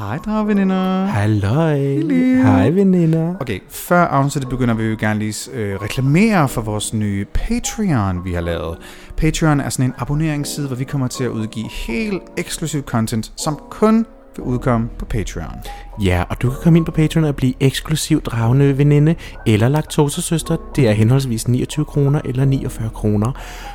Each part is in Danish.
Hej, dragveninder. Halløj. Hej, veninder. Okay, før afsnittet begynder, vil vi gerne lige øh, reklamere for vores nye Patreon, vi har lavet. Patreon er sådan en abonneringsside, hvor vi kommer til at udgive helt eksklusiv content, som kun vil udkomme på Patreon. Ja, og du kan komme ind på Patreon og blive eksklusiv dragende veninde eller laktosesøster. Det er henholdsvis 29 kroner eller 49 kroner,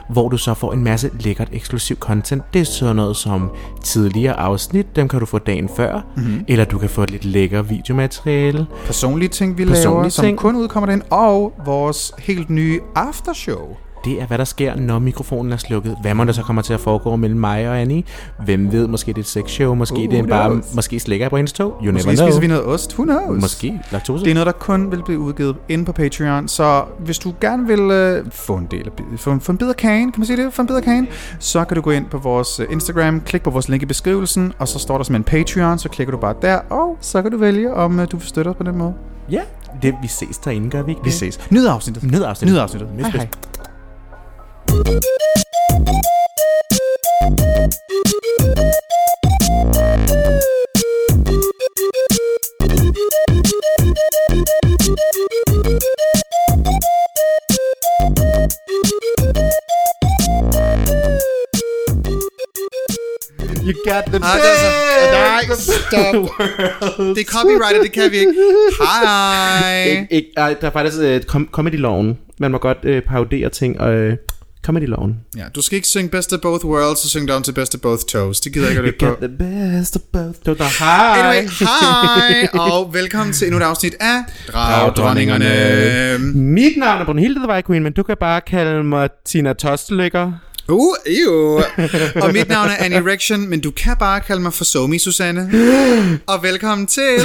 hvor du så får en masse lækkert eksklusiv content. Det er sådan noget som tidligere afsnit, dem kan du få dagen før, mm-hmm. eller du kan få et lidt lækker videomateriale. Personlige ting, vi Personlige laver, som ting. kun udkommer den, og vores helt nye aftershow. Det er, hvad der sker, når mikrofonen er slukket. Hvad må der så kommer til at foregå mellem mig og Annie? Hvem ved, måske det er et sexshow, måske Who det er bare, knows? måske slikker jeg på hendes tog. You Måske never know. spiser vi noget ost, who knows? Måske laktose. Det er noget, der kun vil blive udgivet inde på Patreon, så hvis du gerne vil øh, få en del af få, en- få en bid af kagen, kan man sige det? Få en bid af kagen, så kan du gå ind på vores øh, Instagram, klik på vores link i beskrivelsen, og så står der som en Patreon, så klikker du bare der, og så kan du vælge, om øh, du vil støtte os på den måde. Ja, det, vi ses derinde, gør vi ikke Vi ses. Nyd afsnittet. Nyd afsnittet. Nyd afsnittet. Nyd Hej, hej. You got the Ah, nej, stop. Det er copyrightet, det kan vi ikke. Hej. Ik, ej, der er faktisk uh, com- comedy-loven. Man må godt uh, parodere ting. Og, uh, comedy-loven. Ja, du skal ikke synge Best of Both Worlds, og synge down til Best of Both Toes. Det gider jeg ikke at på. the best of both. Var hej. Anyway, hej, og velkommen til endnu et afsnit af Dragdronningerne. Mit navn er Brunhilde The White Queen, men du kan bare kalde mig Tina Tostelykker. Uh, ew. Og mit navn er Annie Rection, men du kan bare kalde mig for Somi Susanne. Og velkommen til.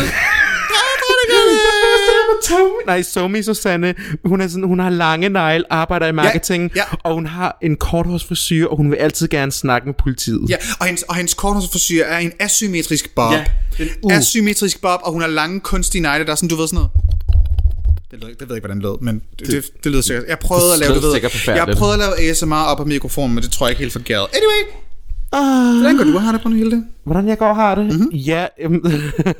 Tommy. Nej, Somi Susanne, hun, er sådan, hun har lange negle, arbejder i marketing, ja. og hun har en korthårsfrisyr, og hun vil altid gerne snakke med politiet. Ja, og hendes, og hendes korthårsforsyre er en asymmetrisk bob. Ja, den- uh. Asymmetrisk bob, og hun har lange kunstige negle, der er sådan, du ved sådan noget. Det, lød, det ved jeg ikke, hvordan det lød, men det, det, det lyder sikkert. Jeg prøvede Det at lave, du ved, jeg prøvede at lave ASMR op på mikrofonen, men det tror jeg ikke helt forgæret. Anyway, Ah. hvordan går du og har det på Hilde? Hvordan jeg går og har det? Mhm. Mm-hmm. Ja, øhm,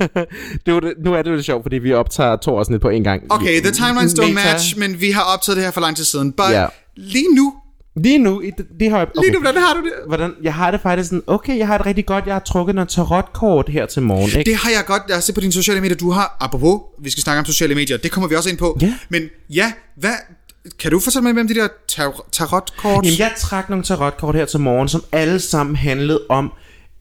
det var det, nu er det jo lidt sjovt, fordi vi optager to afsnit på en gang. Okay, the timelines don't Meta. match, men vi har optaget det her for lang tid siden. But Ja. lige nu, Lige nu, i det, det har jeg... Okay. lige nu, hvordan har du det? Hvordan, jeg har det faktisk sådan, okay, jeg har det rigtig godt, jeg har trukket noget tarotkort her til morgen, ikke? Det har jeg godt, jeg har set på dine sociale medier, du har, apropos, vi skal snakke om sociale medier, det kommer vi også ind på. Ja. Men ja, hvad, kan du fortælle mig, hvem de der tar- tarotkort? Jamen, jeg trak nogle tarotkort her til morgen, som alle sammen handlede om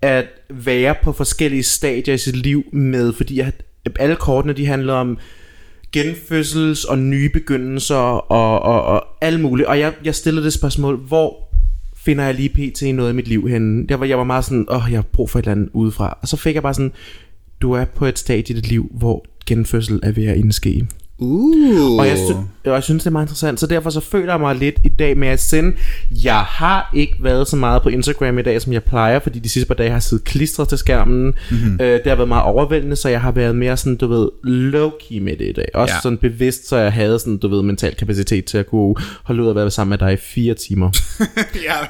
at være på forskellige stadier i sit liv med, fordi jeg, alle kortene, de handlede om genfødsels og nye begyndelser og, og, og alt muligt. Og jeg, jeg stillede det spørgsmål, hvor finder jeg lige pt. i noget i mit liv henne? Der var, jeg var meget sådan, åh, jeg har brug for et eller andet udefra. Og så fik jeg bare sådan, du er på et stadie i dit liv, hvor genfødsel er ved at indske. Uh. Og jeg, sy- og jeg synes, det er meget interessant. Så derfor så føler jeg mig lidt i dag med at sende. Jeg har ikke været så meget på Instagram i dag, som jeg plejer, fordi de sidste par dage har jeg siddet klistret til skærmen. Mm-hmm. Øh, det har været meget overvældende, så jeg har været mere sådan, du ved, low-key med det i dag. Også Ja. ja. sådan bevidst, så jeg havde sådan, du ved, mental kapacitet til at kunne holde ud og være sammen med dig i fire timer. yeah,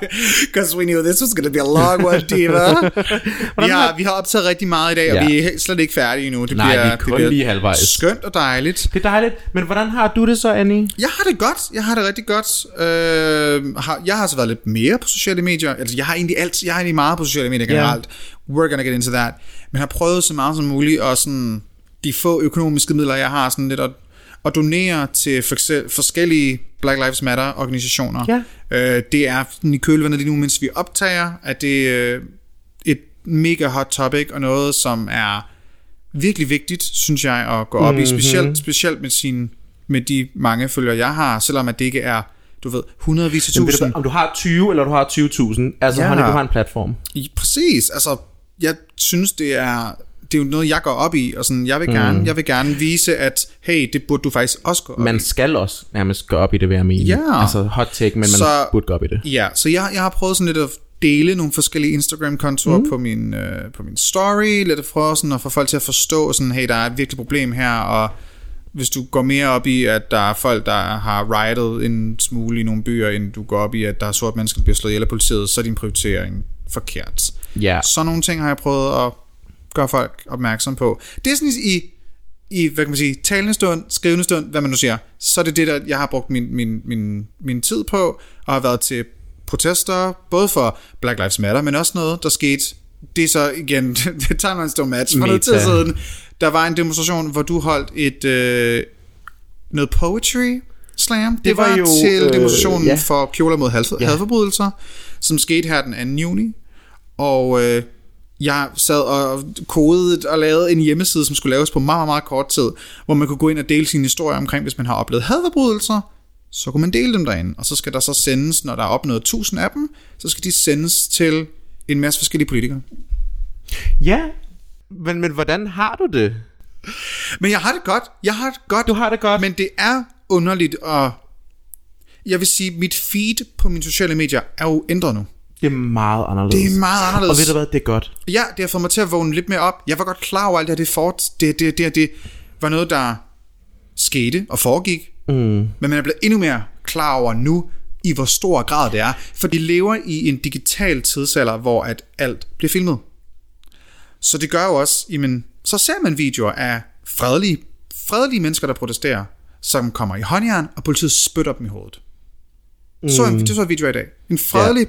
because we knew this was going to be a long one, Diva. vi, har, vi har optaget rigtig meget i dag, og Ja. vi er slet ikke færdige endnu. Det Nej, bliver, vi er kun det bliver lige halvvejs. Skønt og dejligt. Det er dejligt. Men hvordan har du det så, Annie? Jeg har det godt. Jeg har det rigtig godt. Øh, har, jeg har altså været lidt mere på sociale medier. Altså, jeg har egentlig alt, jeg har egentlig meget på sociale medier generelt. We're gonna get into that. Men har prøvet så meget som muligt, og sådan, de få økonomiske midler, jeg har, sådan lidt at, at donere til for, forskellige Black Lives Matter organisationer. Ja. Øh, det er i kølvandet lige nu, mens vi optager, at det er et mega hot topic, og noget, som er virkelig vigtigt, synes jeg, at gå op mm-hmm. i, specielt, specielt med, sin, med de mange følgere, jeg har, selvom at det ikke er, du ved, hundredvis af tusind. om du har 20 eller du har 20.000, altså Ja. honey, du har en platform. I- Præcis, altså, jeg synes, det er, det er jo noget, jeg går op i, og sådan, jeg vil gerne, jeg vil gerne vise, at, hey, det burde du faktisk også gå op Man i. skal også nærmest gå op i det, vil jeg mene. Ja. Altså hot take, men man så, burde gå op i det. Ja, så jeg, jeg har prøvet sådan lidt at dele nogle forskellige Instagram-kontorer mm. på, min, øh, på min story, lidt prøve sådan at få folk til at forstå, sådan, hey, der er et virkelig problem her, og hvis du går mere op i, at der er folk, der har riotet en smule i nogle byer, end du går op i, at der er sort mennesker, der bliver slået ihjel af politiet, så er din prioritering forkert. Ja. Så nogle ting har jeg prøvet at gør folk opmærksom på. Det er sådan i, i hvad kan man sige, talende stund, skrivende stund, hvad man nu siger, så er det det, der jeg har brugt min, min, min, min tid på, og har været til protester, både for Black Lives Matter, men også noget, der skete, det er så igen, en stor match, for noget tid siden, der var en demonstration, hvor du holdt et, øh, noget poetry slam. Det, det var, var jo, til øh, demonstrationen ja. ja. for kjoler mod had, Ja. hadforbrydelser, som skete her den 2. juni, og øh, jeg sad og kodede og lavede en hjemmeside, som skulle laves på meget, meget, meget kort tid, hvor man kunne gå ind og dele sine historier omkring, hvis man har oplevet hadforbrydelser, så kunne man dele dem derinde, og så skal der så sendes, når der er opnået 1000 af dem, så skal de sendes til en masse forskellige politikere. Ja, men, men hvordan har du det? Men jeg har det godt. Jeg har det godt. Du har det godt. Men det er underligt, og jeg vil sige, mit feed på mine sociale medier er jo ændret nu. Det er meget anderledes. Det er meget anderledes. Og ved du hvad, det er godt. Ja, det har fået mig til at vågne lidt mere op. Jeg var godt klar over alt det her, det, fort, det, det, det, det var noget, der skete og foregik. Mm. Men man er blevet endnu mere klar over nu, i hvor stor grad det er. For vi lever i en digital tidsalder, hvor at alt bliver filmet. Så det gør jo også, jamen, så ser man videoer af fredelige, fredelige mennesker, der protesterer, som kommer i håndjern, og politiet spytter dem i hovedet. Mm. Så en, det så en video i dag. En fredelig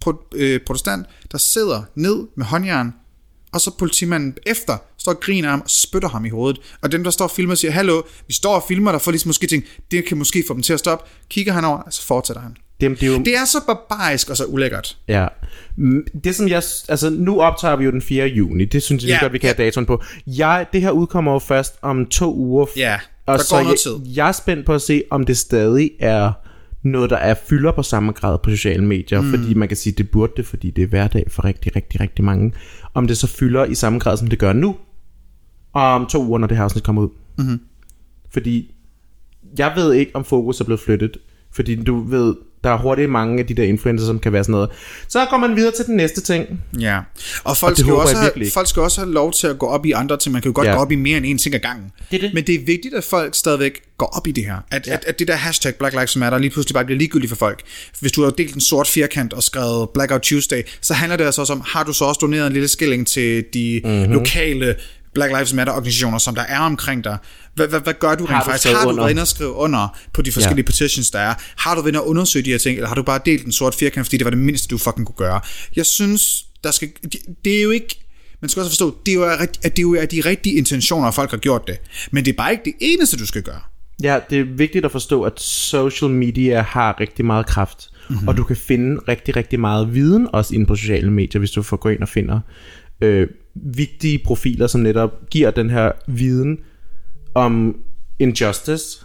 pro, øh, protestant, der sidder ned med håndjern, og så politimanden efter står og griner af ham og spytter ham i hovedet. Og dem, der står og filmer, siger, hallo, vi står og filmer, der får ligesom måske ting, det kan måske få dem til at stoppe. Kigger han over, og så fortsætter han. Det, det er jo... Det er så barbarisk og så ulækkert. Ja. Mm, Det som jeg... Altså, nu optager vi jo den 4. juni. Det synes jeg lige Ja, godt, vi kan have datoen på. Jeg, det her udkommer jo først om to uger. Ja, og der så går noget jeg, tid. jeg er spændt på at se, om det stadig er noget, der er fylder på samme grad på sociale medier. Mm. Fordi man kan sige, det burde det, fordi det er hverdag for rigtig, rigtig, rigtig mange. Om det så fylder i samme grad, som det gør nu. Og om to uger, når det her afsnit kommer ud. Mm-hmm. Fordi jeg ved ikke, om fokus er blevet flyttet. Fordi du ved, der er hurtigt mange af de der influencer, som kan være sådan noget. Så går man videre til den næste ting. Ja, og folk, det skal, også have, folk skal også have lov til at gå op i andre ting. Man kan jo godt Ja. gå op i mere end en ting ad gangen. Det det. Men det er vigtigt, at folk stadigvæk går op i det her. At, ja. at, at det der hashtag Black Lives Matter lige pludselig bare bliver ligegyldigt for folk. Hvis du har delt en sort firkant og skrevet Blackout Tuesday, så handler det altså også om, har du så også doneret en lille skilling til de Mhm. mm-hmm. lokale Black Lives Matter organisationer, som der er omkring dig? Hvad, hvad, hvad gør du rent faktisk? Har du været inde og skrive under på de forskellige ja. petitions, der er? Har du været inde og undersøge de her ting, eller har du bare delt en sort firkant, fordi det var det mindste, du fucking kunne gøre? Jeg synes, der skal, det, er jo ikke, man skal også forstå, det er jo, at det er jo de rigtige intentioner, at folk har gjort det. Men det er bare ikke det eneste, du skal gøre. Ja, det er vigtigt at forstå, at social media har rigtig meget kraft. Mm-hmm. Og du kan finde rigtig, rigtig meget viden også inde på sociale medier, hvis du får gå ind og finder øh, vigtige profiler, som netop giver den her viden om injustice,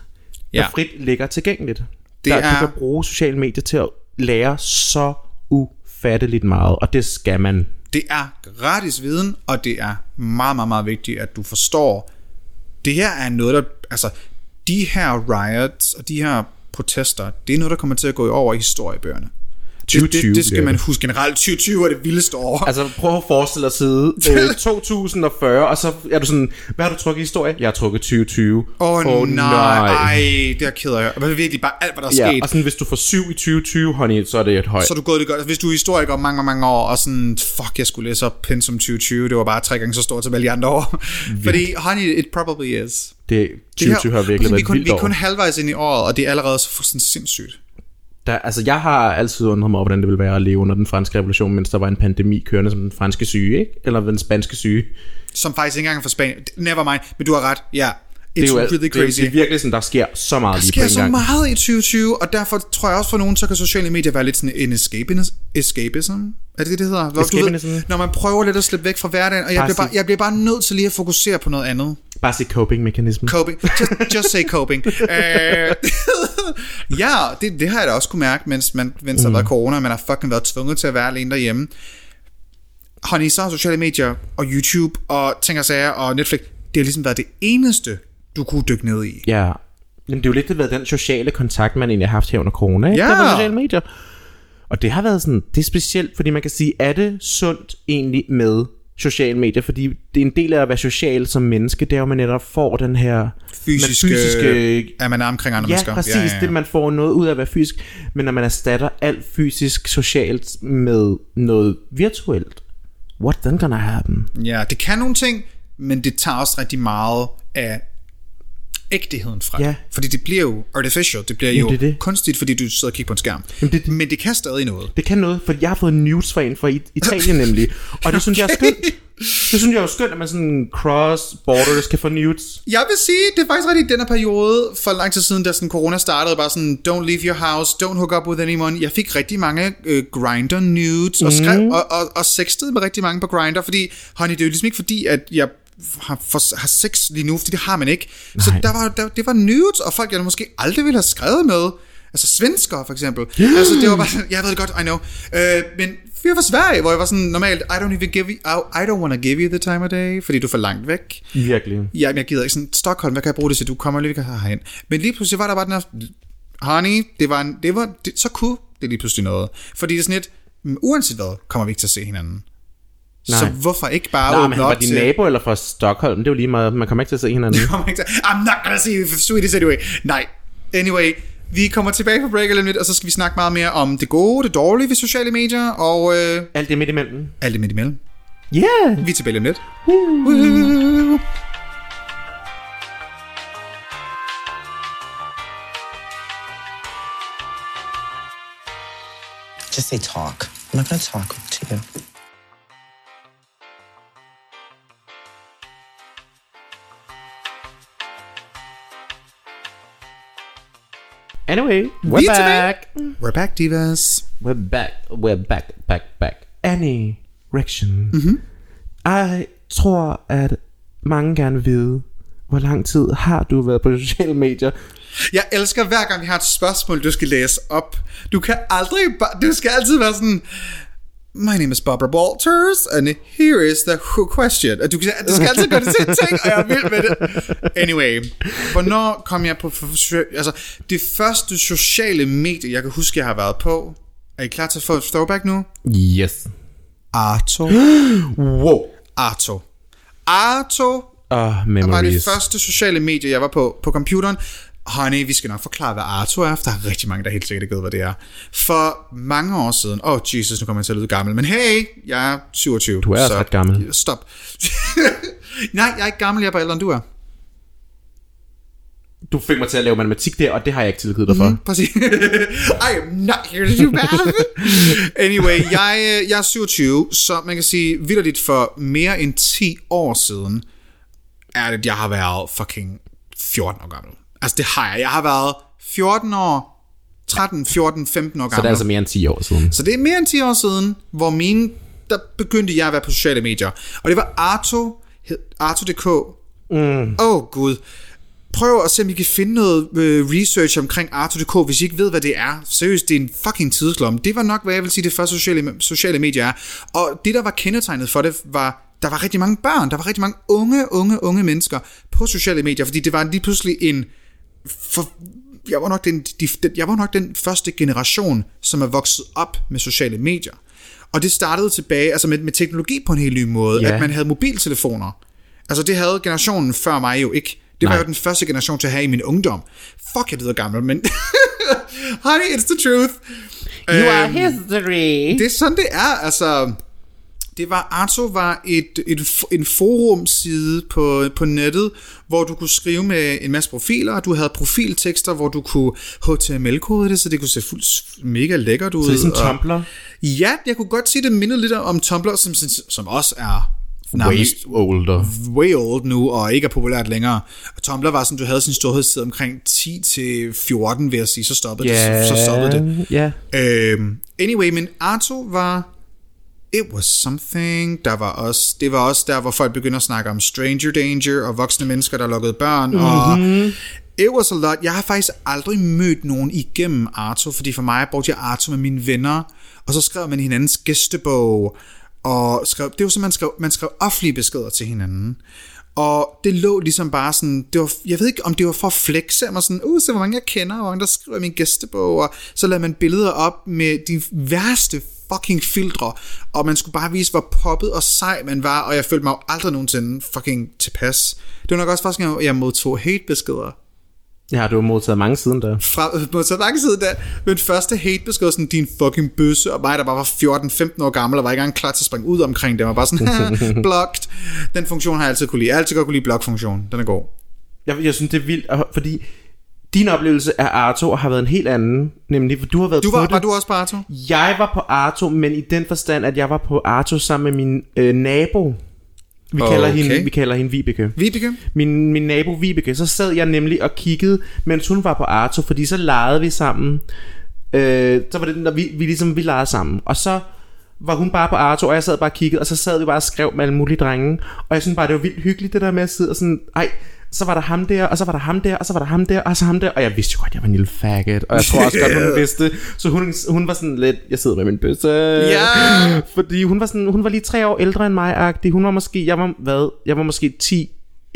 ja. Ja. der frit ligger tilgængeligt. Det der, er- Du kan bruge sociale medier til at lære så ufatteligt meget, og det skal man. Det er gratis viden, og det er meget, meget, meget vigtigt, at du forstår, det her er noget, der, altså, de her riots og de her protester, det er noget, der kommer til at gå over i historiebøgerne. Det, 2020 det, det skal bliver man det. huske generelt. 2020 er det vildeste år. Altså prøv at forestille dig at sidde øh, 2040, og så er du sådan, hvad har du trukket i historie? Jeg har trukket 2020. Åh oh, oh, nej, ej, det er ked af. Men virkelig bare alt, hvad der er Ja, sket. og sådan, hvis du får 7 i 2020, honey, så er det et højt. Så er du gået det godt. Hvis du er historiker om mange, mange år, og sådan, fuck, jeg skulle læse op Pensum 2020, det var bare tre gange så stort som alle de andre år. Fordi, honey, it probably is. Det, 2020 har virkelig vi, er været kun, et vildt vi er kun halvvejs ind i året, og det er allerede så fuldstændig sindssygt. Der, altså, jeg har altid undret mig over, hvordan det ville være at leve under den franske revolution, mens der var en pandemi kørende som den franske syge, ikke? Eller den spanske syge. Som faktisk ikke engang er fra Spanien. Never mind, men du har ret. Ja, it's Det er jo really det, crazy. det, er virkelig sådan, der sker så meget Der lige på sker så gang. meget i 2020, og derfor tror jeg også for nogen, så kan sociale medier være lidt sådan en escapism. escapism. Er det det, det hedder? Hvor, du ved, når man prøver lidt at slippe væk fra hverdagen, og jeg Bare bliver, bare, sig- jeg bliver bare nødt til lige at fokusere på noget andet. Bare se coping mechanism. Coping. Just, just say coping. uh, ja, det, det har jeg da også kunne mærke, mens, man, mens der har været corona, og man har fucking været tvunget til at være alene derhjemme. Honey, så har sociale medier og YouTube og ting og sager og Netflix, det har ligesom været det eneste, du kunne dykke ned i. Ja. Men det er jo lidt det været den sociale kontakt, man egentlig har haft her under corona, ikke? Ja. Der på sociale medier. Og det har været sådan, det er specielt, fordi man kan sige, er det sundt egentlig med sociale medier? Fordi det er en del af at være social som menneske, det er jo, at man netop får den her Fysiske, man fysiske at man er omkring andre Ja, mennesker. præcis. Ja, ja, ja. Det, man får noget ud af at være fysisk. Men når man erstatter alt fysisk socialt med noget virtuelt, what then gonna happen? Ja, det kan nogle ting, men det tager også rigtig meget af ægteheden fra det. Ja. Fordi det bliver jo artificial, det bliver Jamen, jo det det. kunstigt, fordi du sidder og kigger på en skærm. Jamen, det- Men det kan stadig noget. Det kan noget, for jeg har fået en news fra en fra It- Italien nemlig. Og det synes jeg er skønt. Det synes jeg er skønt, at man sådan cross borders kan få nudes. Jeg vil sige, det er faktisk rigtigt i den her periode, for lang tid siden, da sådan corona startede, bare sådan, don't leave your house, don't hook up with anyone. Jeg fik rigtig mange øh, grinder nudes, og, skrev, Mhm. og, og, og sextede med rigtig mange på grinder, fordi, honey, det er jo ligesom ikke fordi, at jeg har, for, har sex lige nu, fordi det har man ikke. Nej. Så der var, der, det var nudes, og folk, jeg måske aldrig ville have skrevet med. Altså svensker, for eksempel. altså, det var bare sådan, jeg ved det godt, I know. Øh, men vi var fra Sverige, hvor jeg var sådan, normalt, I don't even give you, I, I don't want to give you the time of day, fordi du er for langt væk. Virkelig. Ja, men jeg gider ikke sådan, Stockholm, hvad kan jeg bruge det til? Du kommer lige herhen. Men lige pludselig var der bare den her, honey, det var, en, det var det, så kunne det lige pludselig noget. Fordi det er sådan lidt, mm, uanset hvad, kommer vi ikke til at se hinanden. Nej. Så hvorfor ikke bare Nej, men åbne han var op din til... nabo eller fra Stockholm. Det er jo lige meget, man kommer ikke til at se hinanden. Kommer ikke til, I'm not gonna see you for sweeties anyway. Nej. Anyway, vi kommer tilbage på break lidt, og så skal vi snakke meget mere om det gode, det dårlige ved sociale medier, og øh, Alt det midt imellem. alt det midt imellem. Yeah! Vi er tilbage om lidt. Just say talk. I'm not going to talk to you. Anyway, we're er tilbage. back. We're back, divas. We're back. We're back, back, back. Annie Rection. Mm-hmm. Jeg tror, at mange gerne vil vide, hvor lang tid har du været på sociale medier? Jeg elsker hver gang vi har et spørgsmål, du skal læse op. Du kan aldrig bare, du skal altid være sådan, My name is Barbara Walters, and here is the who question. Du, kan, du skal altid gøre det til en ting, og jeg er vild med det. Anyway, hvornår kom jeg på... Altså, det første sociale medie, jeg kan huske, jeg har været på. Er I klar til at få et throwback nu? Yes. Arto. Wow. Arto. Arto Oh, var det memories. første sociale medie, jeg var på på computeren. Honey, vi skal nok forklare, hvad Arto er, for der er rigtig mange, der helt sikkert ikke ved, hvad det er. For mange år siden, åh oh, Jesus, nu kommer jeg til at lyde gammel, men hey, jeg er 27. Du er også ret gammel. Stop. Nej, jeg er ikke gammel, jeg er bare ældre, end du er. Du fik mig til at lave matematik der, og det har jeg ikke tilgivet dig for. Præcis. I am not here to do math. anyway, jeg, øh, jeg er 27, så man kan sige, vidderligt for mere end 10 år siden, er det, jeg har været fucking 14 år gammel. Altså det har jeg. Jeg har været 14 år, 13, 14, 15 år gammel. Så det er altså mere end 10 år siden. Så det er mere end 10 år siden, hvor mine, der begyndte jeg at være på sociale medier. Og det var Arto, Arto.dk. Mm. oh, gud. Prøv at se, om I kan finde noget øh, research omkring Arto.dk, hvis I ikke ved, hvad det er. Seriøst, det er en fucking tidsklom. Det var nok, hvad jeg vil sige, det første sociale, sociale medier er. Og det, der var kendetegnet for det, var, der var rigtig mange børn, der var rigtig mange unge, unge, unge mennesker på sociale medier, fordi det var lige pludselig en for, jeg, var nok den, de, den, jeg var nok den første generation, som er vokset op med sociale medier. Og det startede tilbage altså med, med teknologi på en helt ny måde, Ja. at man havde mobiltelefoner. Altså det havde generationen før mig jo ikke. Det var Nej. jo den første generation til at have i min ungdom. Fuck, jeg lyder gammel, men... Honey, it's the truth. You are Øhm, history. det er sådan, det er. Altså, det var, Arto var et, et, en forumside på, på nettet, hvor du kunne skrive med en masse profiler, og du havde profiltekster, hvor du kunne HTML-kode det, så det kunne se fuldt mega lækkert ud. Så det er sådan og- Tumblr. Ja, jeg kunne godt sige, det mindede lidt om Tumblr, som, som, også er Way nærmest older. way old nu, og ikke er populært længere. Og Tumblr var sådan, du havde sin storhedstid omkring 10 til 14, vil jeg sige, så stoppede, Ja. det, så stoppede det. Ja. Øhm, anyway, men Arto var... It was something. Der var også, det var også der, hvor folk begynder at snakke om stranger danger og voksne mennesker, der lukkede børn. Mm-hmm. Og it was a lot. Jeg har faktisk aldrig mødt nogen igennem Arto, fordi for mig brugte jeg Arto med mine venner, og så skrev man hinandens gæstebog, og skrev, det var så, man skrev, man skrev offentlige beskeder til hinanden. Og det lå ligesom bare sådan, det var, jeg ved ikke, om det var for at flexe, mig sådan, uh, se hvor mange jeg kender, hvor mange der skriver i min gæstebog, og så lavede man billeder op med de værste fucking filtre, og man skulle bare vise, hvor poppet og sej man var, og jeg følte mig jo aldrig nogensinde fucking tilpas. Det var nok også første gang, jeg modtog hate-beskeder. Ja, du har modtaget mange siden der. fra, på så lang tid der, min første hate besked sådan, din fucking bøsse, og mig, der bare var 14-15 år gammel, og var ikke engang klar til at springe ud omkring det, var bare sådan, blocked. Den funktion har jeg altid kunne lide. Jeg har altid godt kunne lide block-funktionen. Den er god. Jeg, jeg synes, det er vildt, og- fordi din oplevelse af Arto har været en helt anden, nemlig, for du har været Du på var, det. var du også på Arto? Jeg var på Arto, men i den forstand, at jeg var på Arto sammen med min øh, nabo. Vi, kalder Okay. hende, vi kalder hende Vibeke. Vibeke? Min, min nabo Vibeke, så sad jeg nemlig og kiggede, mens hun var på Arto, fordi så legede vi sammen. Øh, så var det, når vi, vi ligesom, vi legede sammen. Og så var hun bare på Arto, og jeg sad bare og kiggede, og så sad vi bare og skrev med alle mulige drenge. Og jeg synes bare, det var vildt hyggeligt, det der med at sidde og sådan, ej, så var der ham der, og så var der ham der, og så var der ham der, og så ham der. Og jeg vidste jo godt, jeg var en lille faggot, og jeg tror også godt, hun vidste. Så hun, hun var sådan lidt, jeg sidder med min bøsse. Ja! Fordi hun var, sådan, hun var lige tre år ældre end mig, -agtig. Hun var måske, jeg var, hvad? Jeg var måske 10,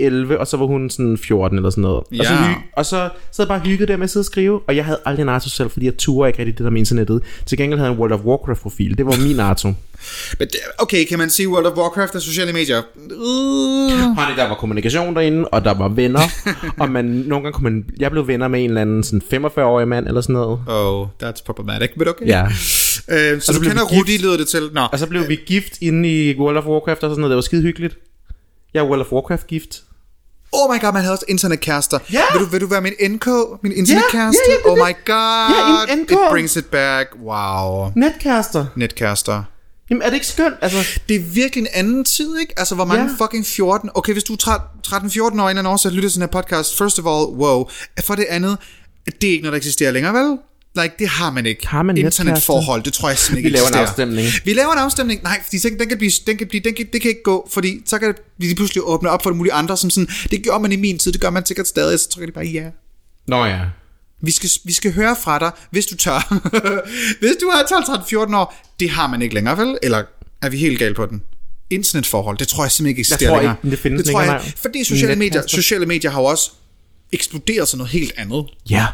11, og så var hun sådan 14 eller sådan noget. Og, så, Ja. hy- og så sad jeg bare hygget der med at sidde og skrive, og jeg havde aldrig en Arto selv, fordi jeg turde ikke rigtig det der med internettet. Til gengæld havde jeg en World of Warcraft profil. Det var min Arto. Men Okay, kan man sige World of Warcraft er sociale medier? Uh. Honey, der var kommunikation derinde, og der var venner, og man, nogle gange kunne man, jeg blev venner med en eller anden sådan 45-årig mand eller sådan noget. Oh, that's problematic, but okay. Ja. Øh, så så du kender. Rudi, lyder det til. Nå, Og så blev vi gift inde i World of Warcraft og sådan noget. Det var skide hyggeligt. Jeg er World of Warcraft gift. Oh my god, man havde også internetkærester. Ja! Vil du, vil du være min NK, min internetkæreste? ja, ja, er oh my god. Ja, en NK. It brings it back. Wow. Netkærester. Netkærester. Jamen er det ikke skønt? Altså, Det er virkelig en anden tid, ikke? Altså, hvor mange Ja. fucking 14... Okay, hvis du er 13-14 år inden årsag lytter til den her podcast, first of all, wow. For det andet, det er ikke noget, der eksisterer længere, vel? Like, det har man ikke. Har man Internetforhold, det tror jeg simpelthen Vi ikke laver en afstemning. Vi laver en afstemning. Nej, fordi den kan blive, den kan blive, den kan, det kan ikke gå, fordi så kan det lige pludselig åbne op for de mulige andre, som sådan, det gjorde man i min tid, det gør man sikkert stadig, så trykker de bare ja. Nå ja. Vi skal, vi skal høre fra dig, hvis du tør. hvis du er 12, 13, 14 år, det har man ikke længere, vel? Eller er vi helt galt på den? Internetforhold, det tror jeg simpelthen ikke eksisterer tror længere. ikke, det findes det tror længere, jeg. Fordi sociale medier, Netkærester. sociale medier har jo også eksploderet til noget helt andet. Ja.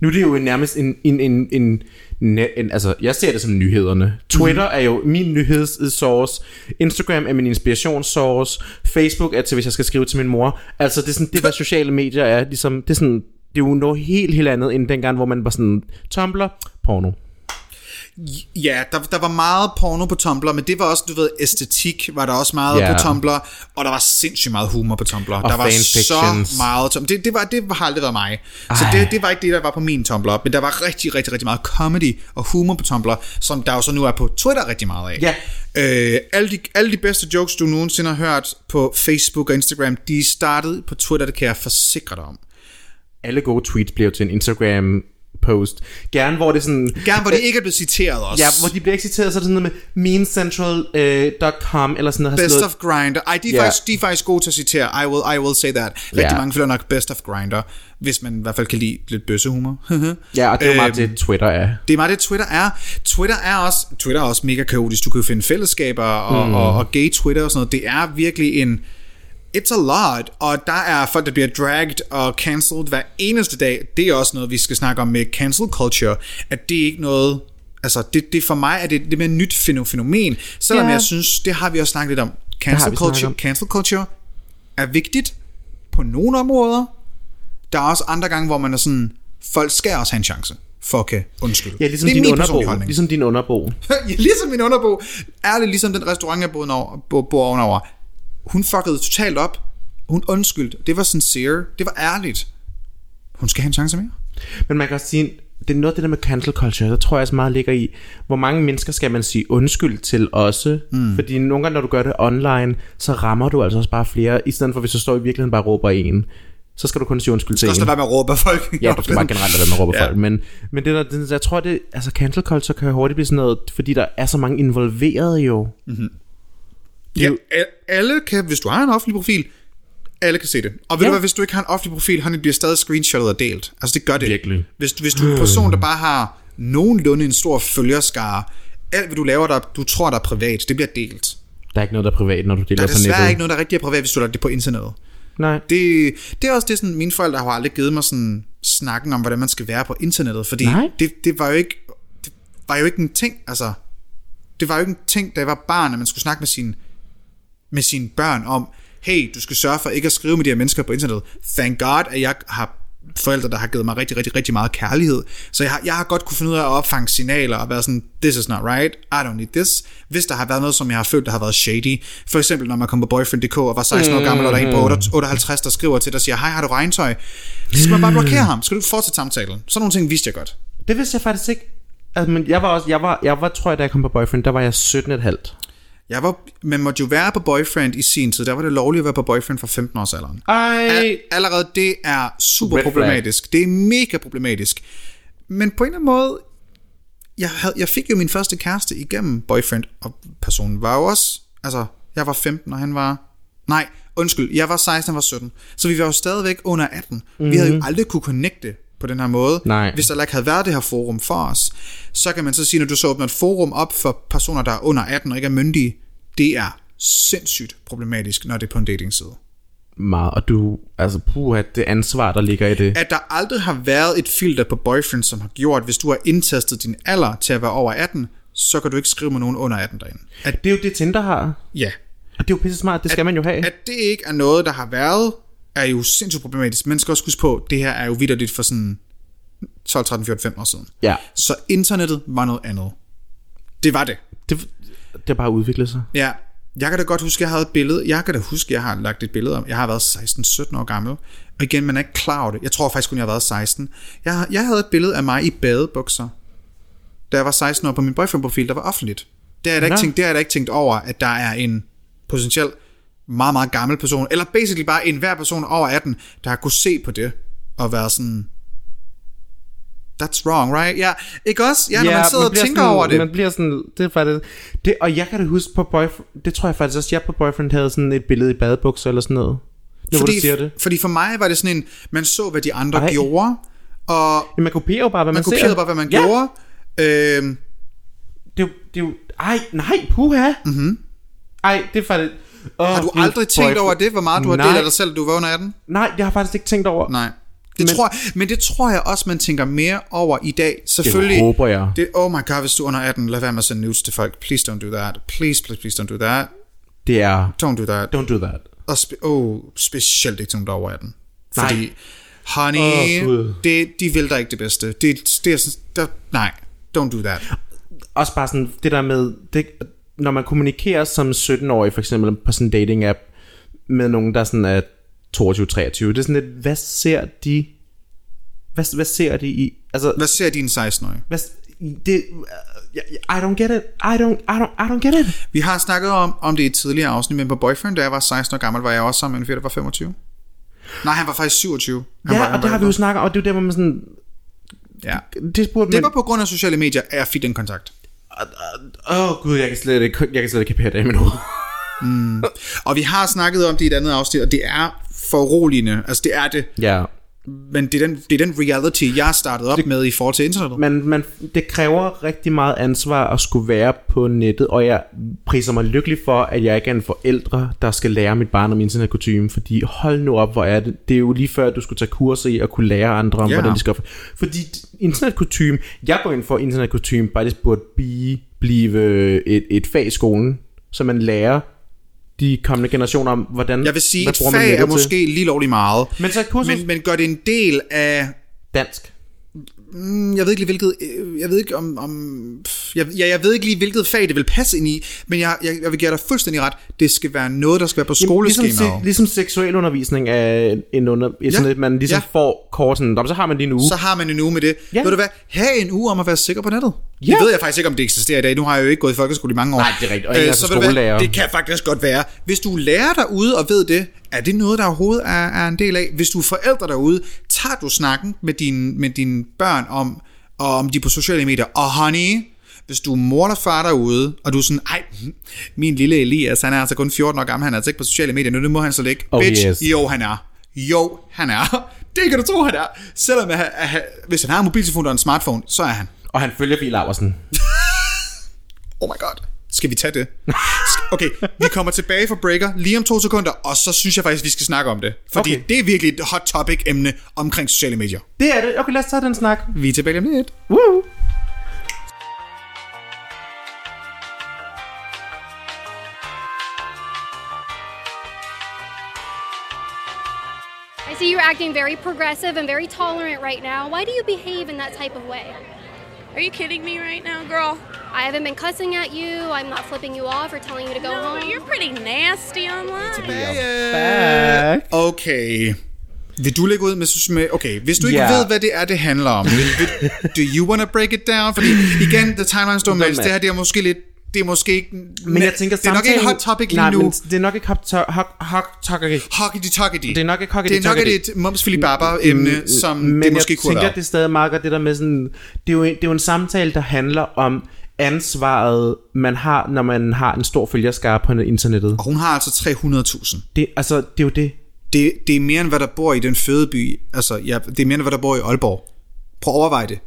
Nu er det jo nærmest en, en, en, en, en, en altså jeg ser det som nyhederne. Twitter er jo min nyhedssource, Instagram er min inspirationssource, Facebook er til, hvis jeg skal skrive til min mor. Altså det er sådan, det hvad sociale medier er, ligesom, det er sådan, det er jo noget helt, helt andet end dengang, hvor man var sådan, Tumblr, porno. Ja, der, der var meget porno på Tumblr, men det var også, du ved, æstetik var der også meget Ja. på Tumblr, og der var sindssygt meget humor på Tumblr. der var så meget Tum- det, det, var, det har aldrig været mig. Så det, det var ikke det, der var på min Tumblr, men der var rigtig, rigtig, rigtig meget comedy og humor på Tumblr, som der jo så nu er på Twitter rigtig meget af. Ja. Øh, alle, de, alle de bedste jokes, du nogensinde har hørt på Facebook og Instagram, de startede på Twitter, det kan jeg forsikre dig om. Alle gode tweets bliver til en Instagram post. Gerne hvor det sådan... Gerne, hvor de ikke er blevet citeret også. Ja, hvor de bliver ikke citeret, så er det sådan noget med memecentral.com eller sådan noget. Best slået- of Grinder. Ej, de er, Ja. faktisk, de er faktisk gode til at citere. I will, I will say that. Rigtig Ja. mange følger nok Best of Grinder, hvis man i hvert fald kan lide lidt bøssehumor. Ja, og det er jo meget Øhm, det, Twitter er. Det er meget det, Twitter er. Twitter er også, Twitter er også mega kaotisk. Du kan jo finde fællesskaber og, mm. og, og gay Twitter og sådan noget. Det er virkelig en... It's a lot, og der er folk, der bliver dragged og cancelled hver eneste dag. Det er også noget, vi skal snakke om med cancel culture, at det er ikke noget... Altså, det, det for mig er det, det er mere nyt fæno- fænomen, selvom Ja. jeg synes, det har vi også snakket lidt om. Cancel culture, om. cancel culture er vigtigt på nogle områder. Der er også andre gange, hvor man er sådan, folk skal også have en chance for at kan undskylde. Ja, ligesom det er din underbo. Ligesom din underbo. ja, ligesom min underbo. Ærligt, ligesom den restaurant, jeg boede over, bo, bor ovenover. Hun fuckede totalt op. Hun undskyldte. Det var sincere. Det var ærligt. Hun skal have en chance mere. Men man kan også sige, det er noget af det der med cancel culture, der tror jeg også meget ligger i, hvor mange mennesker skal man sige undskyld til også. Mm. Fordi nogle gange, når du gør det online, så rammer du altså også bare flere, i stedet for hvis du står i virkeligheden bare og råber en. Så skal du kun sige undskyld til Du skal også en. lade være med at råbe folk. Ja, du skal bare generelt lade være med at råbe Ja. folk. Men, men det der, jeg tror, det, altså cancel culture kan hurtigt blive sådan noget, fordi der er så mange involveret jo. Ja, alle kan, hvis du har en offentlig profil, alle kan se det. Og ved Ja. du hvad, hvis du ikke har en offentlig profil, han bliver stadig screenshottet og delt. Altså det gør det. Virkelig. Hvis, hvis du er en person, der bare har nogenlunde en stor følgerskare, alt hvad du laver, der du tror, der er privat, det bliver delt. Der er ikke noget, der er privat, når du deler Der er på nettet. desværre ikke noget, der rigtig er privat, hvis du lader det på internettet. Nej. Det, det er også det, sådan, mine forældre har aldrig givet mig sådan snakken om, hvordan man skal være på internettet, fordi Nej. det, det, var jo ikke, det var jo ikke en ting, altså, det var jo ikke en ting, da jeg var barn, at man skulle snakke med sine, med sine børn om, hey, du skal sørge for ikke at skrive med de her mennesker på internettet. Thank God, at jeg har forældre, der har givet mig rigtig, rigtig, rigtig meget kærlighed. Så jeg har, jeg har godt kunne finde ud af at opfange signaler og være sådan, this is not right, I don't need this. Hvis der har været noget, som jeg har følt, der har været shady. For eksempel, når man kom på boyfriend.dk og var 16 år gammel, og der er en på 58, der skriver til dig og siger, hej, har du regntøj? Så skal man bare blokere ham. Skal du ikke fortsætte samtalen? Sådan nogle ting vidste jeg godt. Det vidste jeg faktisk ikke. Altså, men jeg var også, jeg var, jeg var, tror jeg, da jeg kom på boyfriend, der var jeg 17,5. Jeg var, man måtte jo være på boyfriend i sin tid. Der var det lovligt at være på boyfriend fra 15 års alderen. Ej, Al- allerede det er super Red flag. problematisk. Det er mega problematisk. Men på en eller anden måde, jeg, havde, jeg fik jo min første kæreste igennem boyfriend, og personen var jo også, altså, jeg var 15, og han var, nej, undskyld, jeg var 16, han var 17. Så vi var jo stadigvæk under 18. Mm-hmm. Vi havde jo aldrig kunne connecte på den her måde. Nej. Hvis der ikke havde været det her forum for os, så kan man så sige, når du så åbner et forum op for personer, der er under 18 og ikke er myndige, det er sindssygt problematisk, når det er på en datingside. meget. Og du, altså puha, det ansvar, der ligger i det. at der aldrig har været et filter på boyfriend, som har gjort, hvis du har indtastet din alder til at være over 18, så kan du ikke skrive med nogen under 18 derinde. At, Det er jo det, Tinder har. ja, Og det er jo pisse smart, det skal man jo have. at det ikke er noget, der har været, er jo sindssygt problematisk. Man skal også huske på, det her er jo vidderligt for sådan 12, 13, 14, 15 år siden. Ja, Så internettet var noget andet. Det var det. det, det bare udviklet sig. Ja, jeg kan da godt huske, jeg havde et billede. Jeg kan da huske, at jeg har lagt et billede om. Jeg har været 16-17 år gammel. Og igen, man er ikke klar over det. Jeg tror faktisk kun, jeg har været 16. Jeg, jeg havde et billede af mig i badebukser. Da jeg var 16 år på min boyfriend-profil, der var offentligt. Det har jeg da ikke, tænkt, det har jeg da ikke tænkt over, at der er en potentiel meget, meget gammel person, eller basically bare en hver person over 18, der har kunne se på det, og være sådan, that's wrong, right? Ja, ikke også? Ja, når man sidder man og tænker sådan, over det. Man bliver sådan, det er faktisk, det, og jeg kan da huske på boyfriend, det tror jeg faktisk også, jeg på boyfriend havde sådan et billede i badebukser eller sådan noget. Nu hvor du siger det. fordi for mig var det sådan en, man så, hvad de andre Ej. Gjorde, og Ja, man kopierer jo bare, hvad man, man ser. kopierede bare, hvad man ja. ja. gjorde. Øhm, Det det er jo, ej, nej, puha. Mm-hmm. Ej, det er faktisk... Oh, har du aldrig tænkt over det, hvor meget du har Nej. delt af dig selv, du var under 18? Nej, jeg har faktisk ikke tænkt over. Nej. Det Men- tror jeg, men det tror jeg også, man tænker mere over i dag. Selvfølgelig. Det håber jeg. Det, oh my god, hvis du er under 18, lad være med at sende nudes til folk. Please don't do that. Please, please, please don't do that. Det er, Don't do that. don't do that. Og spe- oh, specielt ikke til nogen, der er over 18. Nej. Fordi, honey, Gud. det, de vil der ikke det bedste. Det, det er sådan, der, nej, don't do that. Også bare sådan, det der med, det, når man kommunikerer som 17-årig for eksempel på sådan en dating app med nogen, der sådan er 22-23, det er sådan lidt, hvad ser de, hvad, hvad ser de i, altså, Hvad ser din 16-årige? hvad, det, I don't get it, I don't, I don't, I don't get it. Vi har snakket om, om det i et tidligere afsnit, men på Boyfriend, da jeg var 16 år gammel, var jeg også sammen med en fyr, der var 25. Nej, han var faktisk 27. Han Ja, var, og det har vi jo snakket om, og det er der, hvor man sådan, Ja. det burde Det man, var på grund af sociale medier, at jeg fik den kontakt. Åh oh, gud, jeg kan slet ikke, jeg kan slet ikke kapere det i min hoved. Og vi har snakket om det i et andet afsnit, og det er foruroligende. Altså, det er det. Ja, Men det er den, det er den reality, jeg startede op det, med i forhold til internettet. man, man, det kræver rigtig meget ansvar at skulle være på nettet, og jeg priser mig lykkelig for, at jeg ikke er en forældre, der skal lære mit barn om internetkutume, fordi hold nu op, hvor er det. Det er jo lige før, at du skulle tage kurser i at kunne lære andre om, Ja. hvordan de skal Fordi internetkutume, jeg går ind for internetkutume, bare det burde blive, blive et, et fag i skolen, så man lærer de kommende generationer om, hvordan Jeg vil sige, et fag er til. måske lige lovligt meget. Men så kursus Men, men gør det en del af dansk. Mm, Jeg ved ikke lige hvilket, øh, jeg ved ikke om, om jeg, ja, jeg ved ikke lige hvilket fag det vil passe ind i, men jeg, jeg, jeg vil give dig fuldstændig ret. Det skal være noget, der skal være på skoleskemaet. Ligesom, se- ligesom seksuel undervisning er en under, ja. sådan et, man ligesom ja. Får kort sådan, "Nå, men så har man lige en uge. så har man en uge med det. Ja. Ved du hvad? Ha' en uge om at være sikker på nettet. Ja. Det ved jeg faktisk ikke, om det eksisterer i dag. Nu har jeg jo ikke gået i folkeskole i mange år. Nej, det er rigtigt. Og er så så skolelærer. Det kan faktisk godt være. Hvis du er lærer derude og ved det, er det noget, der overhovedet er, er en del af? Hvis du er forældre derude, tager du snakken med, din, med dine børn om, og om de på sociale medier. Og honey, hvis du er mor eller far derude, og du er sådan, ej, min lille Elias, han er altså kun 14 år gammel, han er altså ikke på sociale medier nu, det må han så ikke. Oh, Bitch, yes. jo han er. Jo, han er. Det kan du tro, han er. Selvom at, at, at, hvis han har en mobiltelefon og en smartphone, så er han. Og han følger Fie Laversen. Oh my god. Skal vi tage det? Okay, vi kommer tilbage fra breaker lige om to sekunder, og så synes jeg faktisk, vi skal snakke om det. Fordi Okay. det er virkelig et hot topic emne omkring sociale medier. Det er det. Okay, lad os tage den snak. Vi er tilbage om lidt. Woo! I see you're acting very progressive and very tolerant right now. Why do you behave in that type of way? Are you kidding me right now, girl? I haven't been cussing at you. I'm not flipping you off or telling you to go no, home. you're pretty nasty online. Back. Okay. Vil du lægge ud med, med okay, hvis du ikke Ja. ved, hvad det er, det handler om, vil, vil, do you want to break it down? Fordi igen, the timeline står med, det her det er måske lidt, det er måske ikke, Men jeg tænker det er nok ikke hot topic lige nej, nu. Men det er nok ikke hot, to- hot, hot topic. Hockey tockety. Det er nok ikke hockey Det er nok et Mums Philip Barber emne, som Men det måske jeg kunne tænker, være. at det er stadig meget godt, det der med sådan... Det er, jo, det er jo en samtale, der handler om ansvaret, man har, når man har en stor følgerskare på internettet. Og hun har altså 300.000. Det, altså, det er jo det. Det, det er mere end hvad der bor i den fødeby. Altså, ja, det er mere end hvad der bor i Aalborg. Prøv at overveje det.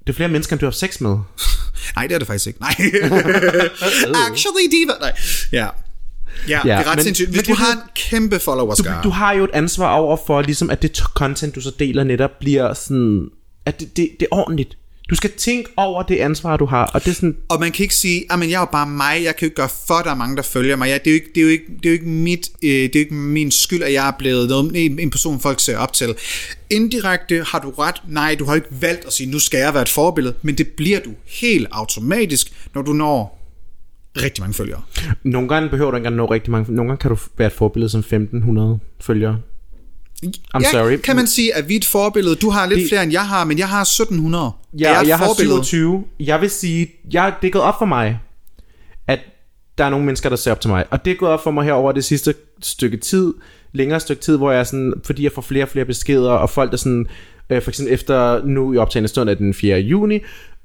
Det er flere mennesker, end du har sex med. Nej, det er det faktisk ikke. Nej. Actually, diva. Nej. Ja. Ja, ja, det er ret men- sindssygt. Hvis men du har en kæmpe followerskare. Du har jo et ansvar over for, ligesom, at det content, du så deler netop, bliver sådan... At det, det, det er ordentligt. Du skal tænke over det ansvar, du har, og det er sådan... Og man kan ikke sige, at jeg er jo bare mig, jeg kan jo ikke gøre for, at der er mange, der følger mig. Ja, det, er jo ikke, det, er jo ikke, det er jo ikke mit, øh, det er jo ikke min skyld, at jeg er blevet noget, en en person, folk ser op til. Indirekte har du ret. Nej, du har ikke valgt at sige, nu skal jeg være et forbillede, men det bliver du helt automatisk, når du når rigtig mange følgere. Nogle gange behøver du ikke engang nå rigtig mange... Nogle gange kan du være et forbillede som 1500 følgere. I'm ja, sorry. kan man sige, at vi er et forbillede. Du har lidt Det- flere, end jeg har, men jeg har 1700. Ja, Er jeg, jeg har forbillede? 27. Jeg vil sige, jeg, det er gået op for mig, at der er nogle mennesker, der ser op til mig. Og det er gået op for mig her over det sidste stykke tid, længere stykke tid, hvor jeg er sådan, fordi jeg får flere og flere beskeder, og folk der sådan, øh, for eksempel efter nu i optagende stund af den 4. juni,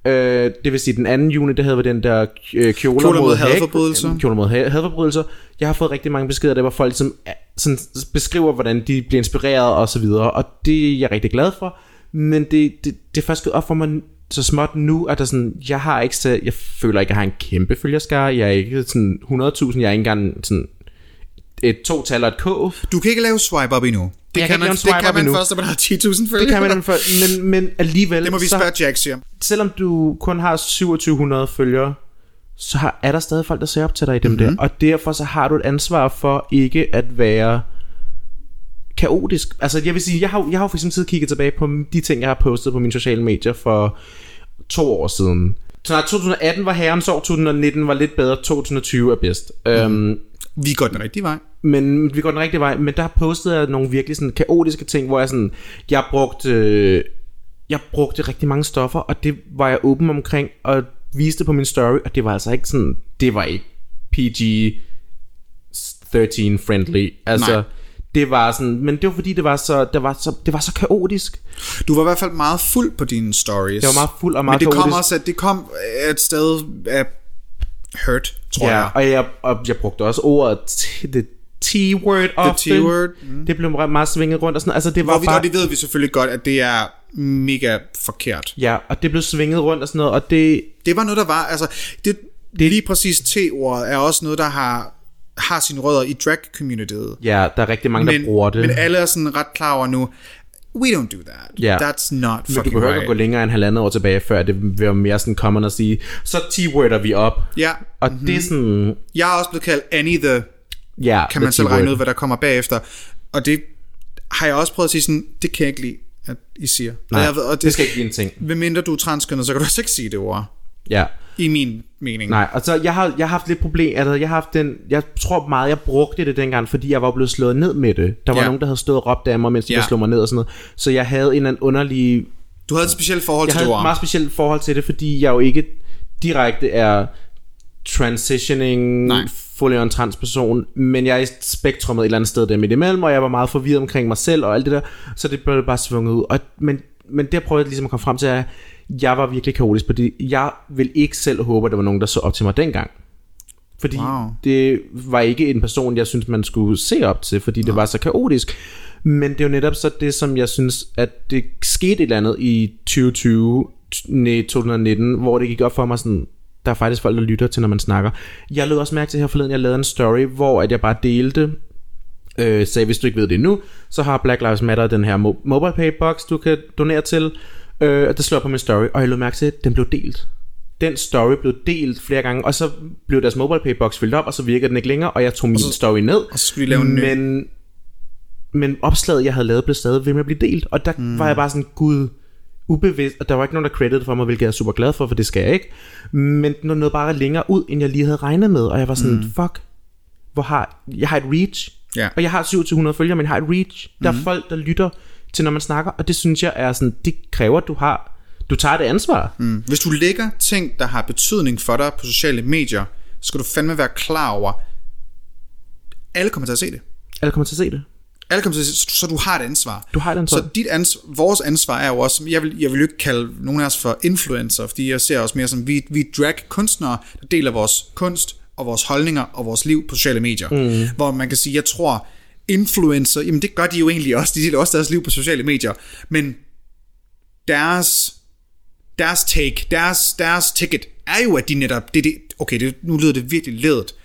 øh, det vil sige den 2. juni, det havde vi den der øh, kjoler, Kjoler mod had- hadforbrydelser. Kjoler mod had- hadforbrydelser. Jeg har fået rigtig mange beskeder, der hvor folk som, sådan, beskriver, hvordan de bliver inspireret og så videre, og det er jeg rigtig glad for. Men det, det, det er først gået op for mig så småt nu, at der sådan, jeg har ikke så, jeg føler ikke, at jeg har en kæmpe følgerskare. Jeg er ikke sådan 100.000, jeg er ikke engang sådan et to-tal og et k. Du kan ikke lave swipe up endnu. Det Jeg kan kan man, det kan man endnu. først, når man har 10.000 følgere. Det kan man, for, men, men alligevel, Det må vi så, spørge Jack, siger. selvom du kun har 2700 følgere, så har, er der stadig folk, der ser op til dig i dem Mhm. mm-hmm. der. Og derfor så har du et ansvar for ikke at være kaotisk. Altså jeg vil sige, jeg har, jeg har for eksempel kigget tilbage på de ting, jeg har postet på mine sociale medier for to år siden. Så nej, 2018 var herrens år, 2019 var lidt bedre, 2020 er bedst. Mm. Øhm, Vi går den rigtige vej. men vi går den rigtige vej. Men der postede jeg nogle virkelig sådan kaotiske ting, hvor jeg sådan, jeg brugte, øh, jeg brugte rigtig mange stoffer, og det var jeg åben omkring, og viste på min story, og det var altså ikke sådan, det var ikke PG-13 friendly. Altså, Nej. det var sådan, men det var fordi, det var så, det var så, det var så kaotisk. Du var i hvert fald meget fuld på dine stories. Jeg var meget fuld og meget Men det kom kaotisk. også, at det kom et sted af hurt, tror ja, jeg. og jeg, og jeg brugte også ordet, t- the T-word ofte. T-word, Mm. Det blev meget svinget rundt og sådan. Altså, det var Hvor vi, bare... og det ved vi selvfølgelig godt, at det er mega forkert. Ja, og det blev svinget rundt og sådan noget, og det... Det var noget, der var, altså, det, det lige præcis T-ordet er også noget, der har, har sine rødder i drag-communityet. Ja, der er rigtig mange, Men, der bruger det. men alle er sådan ret klar over nu, we don't do that. Ja. That's not Men du fucking behøver ikke right. at gå længere end halvandet år tilbage, før det var mere sådan common at sige, så t-worder vi op. Ja, Og mm-hmm. det er sådan, jeg er også blevet kaldt Annie the, ja, kan man the selv regne ud, hvad der kommer bagefter. Og det har jeg også prøvet at sige sådan, det kan jeg ikke lide, at I siger. Nej, og jeg, ved- og det, det skal ikke blive en ting. Hvem mindre du er transkønnet, så kan du også ikke sige det ord. Ja. I min mening. Nej, altså jeg har, jeg har haft lidt problem, altså jeg har haft den, jeg tror meget, jeg brugte det dengang, fordi jeg var blevet slået ned med det. Der var Ja. nogen, der havde stået og råbt af mig, mens de Ja. slog mig ned og sådan noget. Så jeg havde en eller anden underlig Du havde et specielt forhold jeg til havde det et ord. meget specielt forhold til det, fordi jeg jo ikke direkte er transitioning, Nej. fully on transperson, men jeg er i spektrummet et eller andet sted der midt imellem, og jeg var meget forvirret omkring mig selv og alt det der, så det blev bare svunget ud. Og, men, men der prøvede jeg ligesom at komme frem til, at jeg var virkelig kaotisk, fordi jeg vil ikke selv håbe, at der var nogen, der så op til mig dengang. Fordi Wow. det var ikke en person, jeg synes man skulle se op til, fordi det var så kaotisk. Men det er jo netop så det, som jeg synes, at det skete et eller andet i 2020, nej, 2019, hvor det gik op for mig sådan, der er faktisk folk, der lytter til, når man snakker. Jeg lød også mærke til her forleden, jeg lavede en story, hvor at jeg bare delte, øh, sagde, hvis du ikke ved det nu, så har Black Lives Matter den her mo- mobile pay box, du kan donere til, øh, og det slår på min story, og jeg lød mærke til, at den blev delt. Den story blev delt flere gange, og så blev deres mobile pay box fyldt op, og så virkede den ikke længere, og jeg tog min så- story ned. og så skulle de lave en ny. Men men opslaget, jeg havde lavet, blev stadig ved med at blive delt. Og der mm. var jeg bare sådan, gud, ubevidst, og der var ikke nogen, der creditede for mig, hvilket jeg er super glad for, for det skal jeg ikke. Men den nåede bare længere ud, end jeg lige havde regnet med, og jeg var sådan, mm. fuck, hvor har, jeg har et reach, Ja. og jeg har 700 følgere, men jeg har et reach. Der er folk, der lytter til, når man snakker, og det synes jeg er sådan, det kræver, at du har, du tager det ansvar. Mm. Hvis du lægger ting, der har betydning for dig på sociale medier, så skal du fandme være klar over, alle kommer til at se det. Alle kommer til at se det. Alle kommer til så du har et ansvar. Du har et ansvar. Så dit ans- vores ansvar er jo også, jeg vil, jeg vil jo ikke kalde nogen af os for influencer, fordi jeg ser os mere som, vi, vi er drag-kunstnere, der deler vores kunst og vores holdninger og vores liv på sociale medier. Mm. Hvor man kan sige, jeg tror, influencer, jamen det gør de jo egentlig også, de deler også deres liv på sociale medier, men deres deres take, deres, deres ticket, er jo, at de netop, det, det, okay, det, nu lyder det virkelig ledet,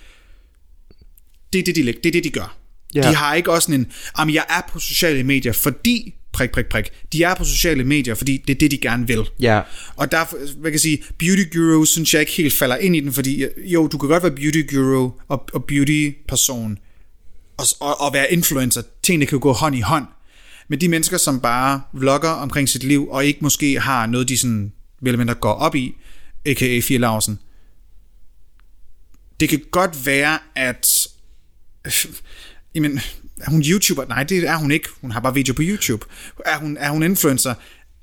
det er det, de, det, er det, de gør. Ja. De har ikke også sådan en, jamen jeg er på sociale medier, fordi, prik, prik, prik, de er på sociale medier, fordi det er det, de gerne vil. Ja. Og der, hvad kan jeg sige, beauty guru, synes jeg ikke helt falder ind i den, fordi jo, du kan godt være beauty guru og, og beauty person, og, og, og være influencer. Tingene kan jo gå hånd i hånd. Men de mennesker, som bare vlogger omkring sit liv, og ikke måske har noget, de sådan, vel eller mindre går op i, a.k.a. Fie Larsen, det kan godt være, at jamen, er hun YouTuber? Nej, det er hun ikke. Hun har bare video på YouTube. Er hun, er hun influencer?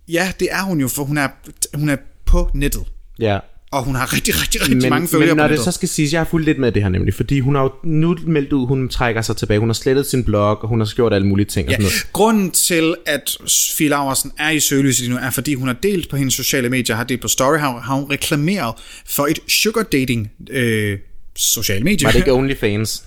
Ja, det er hun jo, for hun er, hun er på nettet. Ja. Og hun har rigtig, rigtig, rigtig mange følgere men når på det nettet. så skal siges, jeg har fulgt lidt med det her nemlig, fordi hun har jo nu meldt ud, hun trækker sig tilbage, hun har slettet sin blog, og hun har gjort alle mulige ting og Ja, sådan noget. grunden til, at Fie Laursen er i søgelyset lige nu, er fordi hun har delt på hendes sociale medier, har delt på Story, har, har hun reklameret for et sugar dating øh, sociale medier. Var det ikke OnlyFans?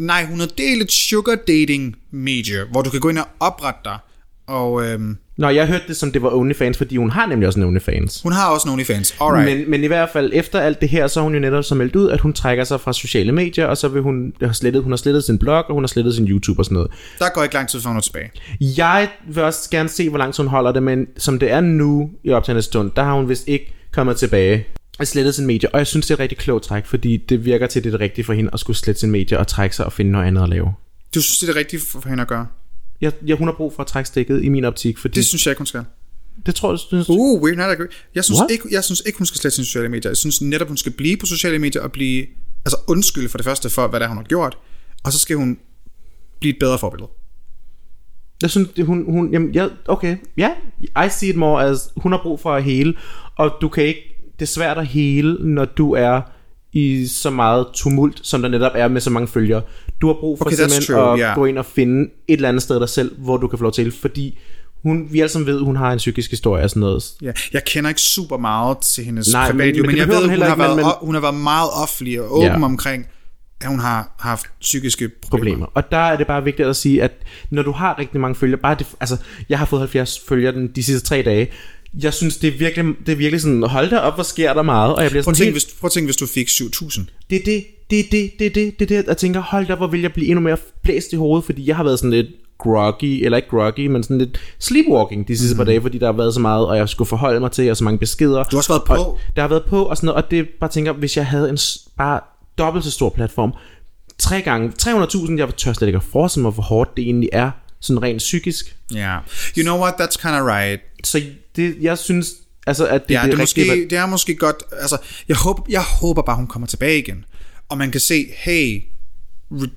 Nej, hun har delt et sugar dating medie, hvor du kan gå ind og oprette dig. Og øhm, Nå, jeg hørte det som det var OnlyFans, fordi hun har nemlig også en OnlyFans. hun har også nogle OnlyFans. Alright. Men, men i hvert fald efter alt det her, så har hun jo netop så meldt ud, at hun trækker sig fra sociale medier, og så vil hun have slettet, hun har slettet sin blog, og hun har slettet sin YouTube og sådan noget. Der går ikke lang tid, før hun er tilbage. Jeg vil også gerne se, hvor langt hun holder det, men som det er nu i optagende stund, der har hun vist ikke kommet tilbage slettet sin medier. Og jeg synes, det er et rigtig klogt træk, fordi det virker til, det er det rigtige for hende at skulle slette sin medier og trække sig og finde noget andet at lave. Du synes, det er det rigtige for hende at gøre? Jeg, jeg, hun har brug for at trække stikket i min optik, fordi Det synes jeg ikke, hun skal. det tror jeg, synes, Uh, we're not agree. Jeg synes, What? ikke, jeg synes ikke, hun skal slette sine sociale medier. Jeg synes netop, hun skal blive på sociale medier og blive... Altså undskylde for det første for, hvad det er, hun har gjort. Og så skal hun blive et bedre forbillede. Jeg synes, det, hun, hun, jamen, jeg, okay, ja, yeah, I see it more as, hun har brug for at hele, og du kan ikke, det er svært at hele, når du er i så meget tumult, som der netop er med så mange følgere. Du har brug for Okay, simpelthen true, at yeah. gå ind og finde et eller andet sted dig selv, hvor du kan få lov til, fordi hun, vi alle sammen ved, hun har en psykisk historie og sådan noget. Ja, jeg kender ikke super meget til hendes Nej, men- privatliv, men men, jeg ved, hun heller har, ikke, været, men- hun har været meget offentlig og åben Ja. omkring, at hun har haft psykiske problemer. problemer. Og der er det bare vigtigt at sige, at når du har rigtig mange følgere, bare det, altså, jeg har fået 70 følgere den, de sidste tre dage, jeg synes, det er virkelig, det er virkelig sådan, hold da op, hvor sker der meget, og jeg bliver Prøv sådan at, tænke, helt, hvis, prøv at tænke, hvis du fik 7.000. det er det, det er det, det er det, det er det, jeg tænker, hold da, hvor vil jeg blive endnu mere blæst i hovedet, fordi jeg har været sådan lidt groggy, eller ikke groggy, men sådan lidt sleepwalking de sidste mm. par dage, fordi der har været så meget, og jeg skulle forholde mig til, og så mange beskeder. Du har også været på. Og der har været på, og sådan noget, og det bare tænker, hvis jeg havde en bare dobbelt så stor platform, tre gange, 300.000, jeg tør slet ikke at forestille mig, hvor hårdt det egentlig er, sådan rent psykisk. Ja. Yeah. You know what, that's kind of right. Så det, jeg synes, altså, at det, Ja, det, det, er måske, valg. det er måske godt, altså, jeg håber, jeg håber bare, hun kommer tilbage igen. Og man kan se, hey,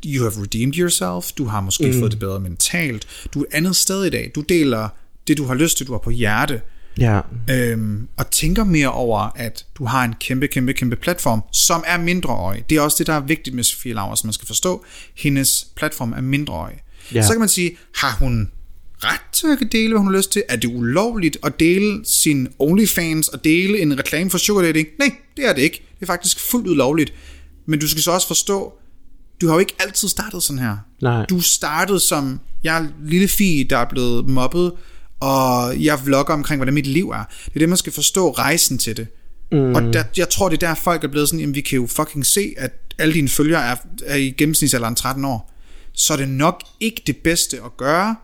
you have redeemed yourself, du har måske mm. fået det bedre mentalt, du er et andet sted i dag, du deler det, du har lyst til, du har på hjerte, Ja, øhm, og tænker mere over, at du har en kæmpe, kæmpe, kæmpe platform, som er mindreårig. Det er også det, der er vigtigt med Sofie Laursen, man skal forstå. Hendes platform er mindreårig. Ja. Så kan man sige, har hun ret til at dele, hvad hun har lyst til? Er det ulovligt at dele sin OnlyFans og dele en reklame for sugar dating? Nej, det er det ikke. Det er faktisk fuldt ud lovligt. Men du skal så også forstå, du har jo ikke altid startet sådan her. Nej. Du startede som, jeg er lille fi, der er blevet mobbet, og jeg vlogger omkring, hvordan mit liv er. Det er det, man skal forstå rejsen til det. Mm. Og der, jeg tror, det er der, folk er blevet sådan, jamen vi kan jo fucking se, at alle dine følgere er, er i gennemsnitsalderen 13 år. Så er det nok ikke det bedste at gøre,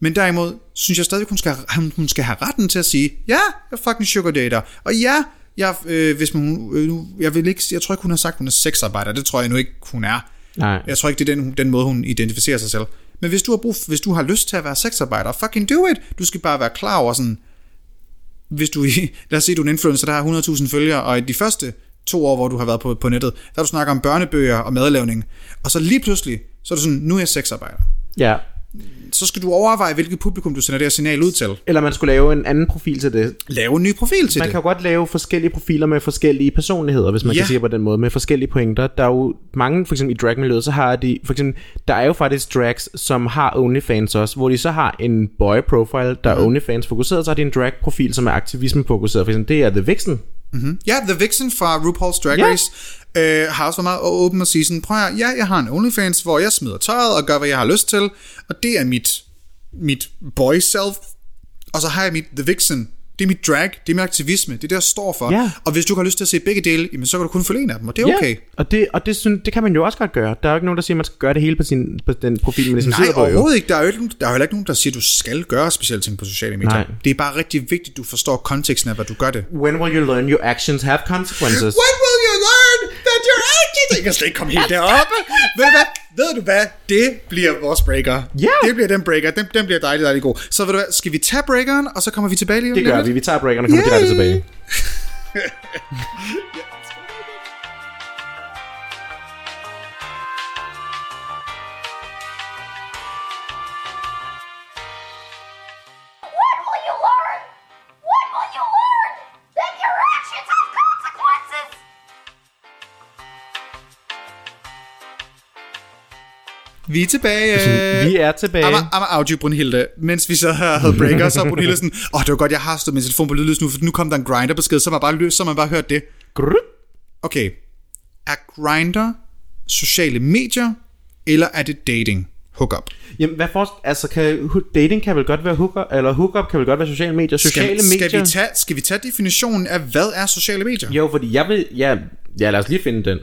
men derimod synes jeg stadig, hun skal, hun- skal have retten til at sige, ja, jeg er fucking sugar dater, og ja, jeg, øh, hvis man, øh, nu, jeg, vil ikke, jeg tror ikke, hun har sagt, hun er sexarbejder, det tror jeg nu ikke, hun er. Nej. Jeg tror ikke, det er den, den måde, hun identificerer sig selv. Men hvis du har, brug, hvis du har lyst til at være sexarbejder, fucking do it. Du skal bare være klar over sådan, hvis du, lad os sige, du er en influencer, der har 100.000 følgere, og i de første to år, hvor du har været på, på nettet, der har du snakket om børnebøger og madlavning, og så lige pludselig, så er du sådan, nu er jeg sexarbejder. Ja. Så skal du overveje, hvilket publikum du sender det her signal ud til. Eller man skulle lave en anden profil til det. Lave en ny profil til Man det. kan jo godt lave forskellige profiler med forskellige personligheder, hvis man Ja. kan sige på den måde, med forskellige pointer. Der er jo mange, for eksempel i dragmiljøet, så har de, for eksempel, der er jo faktisk drags, som har OnlyFans også, hvor de så har en boy profile, der er OnlyFans fokuseret, så har de en drag profil, som er aktivisme fokuseret. For eksempel, det er The Vixen. Ja, The Vixen fra RuPaul's Drag. Race øh, har også meget åben og sige sådan, prøv at ja, jeg har en OnlyFans, hvor jeg smider tøjet og gør, hvad jeg har lyst til, og det er mit, mit boy self, og så har jeg mit The Vixen, det er mit drag, det er min aktivisme, det er det, jeg står for. Ja. Og hvis du har lyst til at se begge dele, jamen, så kan du kun følge en af dem, og det er okay. Ja, og, det, og det, synes, det kan man jo også godt gøre. Der er jo ikke nogen, der siger, at man skal gøre det hele på, sin, på den profil, man ligesom Nej, sidder på. Jo. overhovedet ikke. Der er jo ikke, der er heller ikke nogen, der siger, at du skal gøre specielle ting på sociale medier. Nej. Det er bare rigtig vigtigt, at du forstår konteksten af, hvad du gør det. When will you learn your actions have consequences? When will Jeg kan slet ikke komme helt deroppe. Ved du hvad? Ved du hvad? Det bliver vores breaker. Ja. Det bliver den breaker. Den, den bliver dejlig, dejlig god. Så ved du hvad? Skal vi tage breakeren, og så kommer vi tilbage lige om Det lidt? gør vi. Vi tager breakerne og kommer Yay! direkte tilbage. Vi er tilbage. Vi er tilbage. I'm, I'm audio, Brunhilde. Mens vi så her havde breaker, så Brunhilde sådan, åh, oh, det var godt, jeg har stået min telefon på lydløs nu, for nu kom der en grinder-besked, så man bare, løs, så man bare hørt det. Okay, er grinder sociale medier, eller er det dating? Hookup. Jamen, hvad for, altså, kan, dating kan vel godt være hookup, eller hookup kan vel godt være sociale medier. Sociale skal, medier... Skal vi, tage, skal vi tage definitionen af, hvad er sociale medier? Jo, fordi jeg vil... Ja, ja, lad os lige finde den.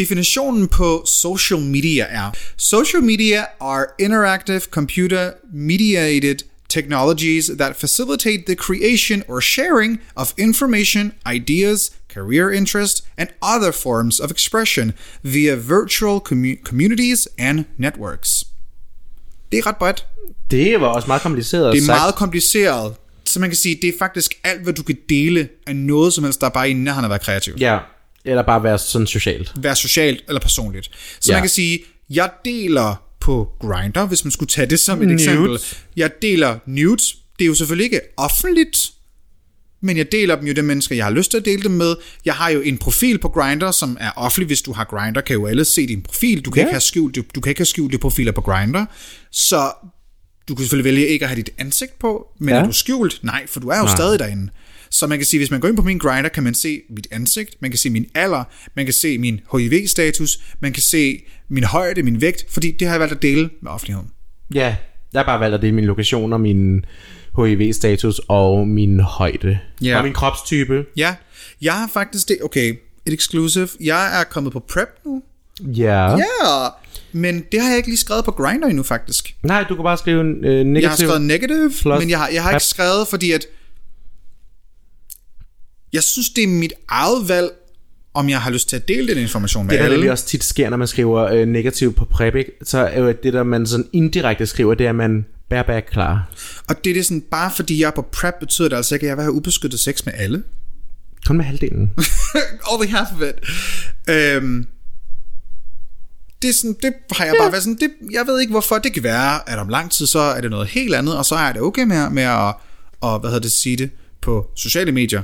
Definitionen på social media er Social media are interactive computer mediated technologies that facilitate the creation or sharing of information, ideas, career interest, and other forms of expression via virtual commu- communities and networks. Det er ret bredt. Det var også meget kompliceret Det er sagt. meget kompliceret. Så man kan sige, det er faktisk alt, hvad du kan dele af noget som helst, der er bare i nærheden af at være kreativ. Ja, eller bare være sådan socialt. være socialt eller personligt. Så Ja. man kan sige, jeg deler på Grindr, hvis man skulle tage det som et Nudes. eksempel. Jeg deler nudes. Det er jo selvfølgelig ikke offentligt, men jeg deler dem jo de mennesker, jeg har lyst til at dele dem med. Jeg har jo en profil på Grindr, som er offentlig. Hvis du har Grindr, kan jo alle se din profil. Du kan, Ja. ikke, have skjulte, du kan ikke have skjulte profiler på Grindr. Så du kan selvfølgelig vælge ikke at have dit ansigt på, men. Ja. er du skjult? Nej, for du er jo Nej. stadig derinde. Så man kan sige, hvis man går ind på min grinder, kan man se mit ansigt, man kan se min alder, man kan se min HIV-status, man kan se min højde, min vægt, fordi det har jeg valgt at dele med offentligheden. Ja, jeg har bare valgt at dele min lokation og min HIV-status og min højde. Ja. Og min kropstype. Ja, jeg har faktisk det, okay, et exclusive. Jeg er kommet på prep nu. Ja. Ja, men det har jeg ikke lige skrevet på Grindr endnu faktisk. Nej, du kan bare skrive en øh, negativ. Jeg har skrevet negative, plus men jeg har, jeg har ikke skrevet, fordi at jeg synes, det er mit eget valg, om jeg har lyst til at dele den information med Det der alle. nemlig også tit sker, når man skriver øh, negativ på prep, ikke? så er jo det, der man sådan indirekte skriver, det er, at man bareback klar. Og det er det sådan, bare fordi jeg er på prep, betyder det altså ikke, at jeg vil have ubeskyttet sex med alle. Kun med halvdelen. Only half of it. Øhm, det, er sådan, det har jeg bare været sådan, det, jeg ved ikke hvorfor, det kan være, at om lang tid, så er det noget helt andet, og så er det okay med, med at, og, hvad hedder det, sige det på sociale medier,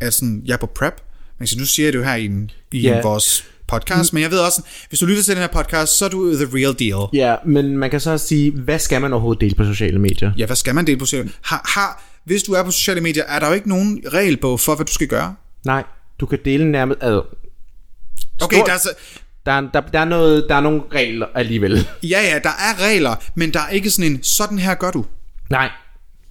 at sådan, jeg er på prep, men nu siger jeg det jo her i, en, i Ja. vores podcast, men jeg ved også, hvis du lytter til den her podcast, så er du the real deal. ja, men man kan så også sige, hvad skal man overhovedet dele på sociale medier? Ja, hvad skal man dele på sociale har, har, Hvis du er på sociale medier, er der jo ikke nogen regelbog for, hvad du skal gøre. Nej, du kan dele nærmest... Altså, Okay, der er, så, der, er, der, der, er noget, der er nogle regler alligevel. ja, ja, der er regler, men der er ikke sådan en, sådan her gør du. Nej,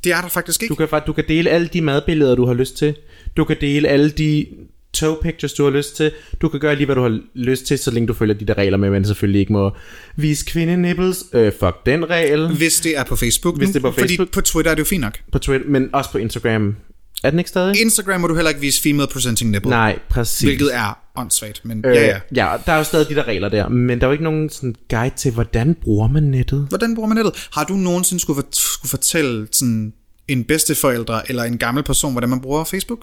Det er der faktisk ikke. du kan, du kan dele alle de madbilleder, du har lyst til. Du kan dele alle de toe pictures, du har lyst til. Du kan gøre lige, hvad du har lyst til, så længe du følger de der regler med, man selvfølgelig ikke må vise kvindenipples. Øh, fuck den regel. Hvis det er på Facebook Hvis nu, det er på Facebook. Fordi på Twitter er det jo fint nok. På Twitter, men også på Instagram. Er den ikke stadig? Instagram må du heller ikke vise female presenting nipple. Nej, præcis. Hvilket er åndssvagt, men Øh, ja, ja. ja, der er jo stadig de der regler der, men der er jo ikke nogen sådan guide til, hvordan bruger man nettet. Hvordan bruger man nettet? Har du nogensinde skulle, fort- skulle fortælle sådan en bedsteforældre eller en gammel person, hvordan man bruger Facebook?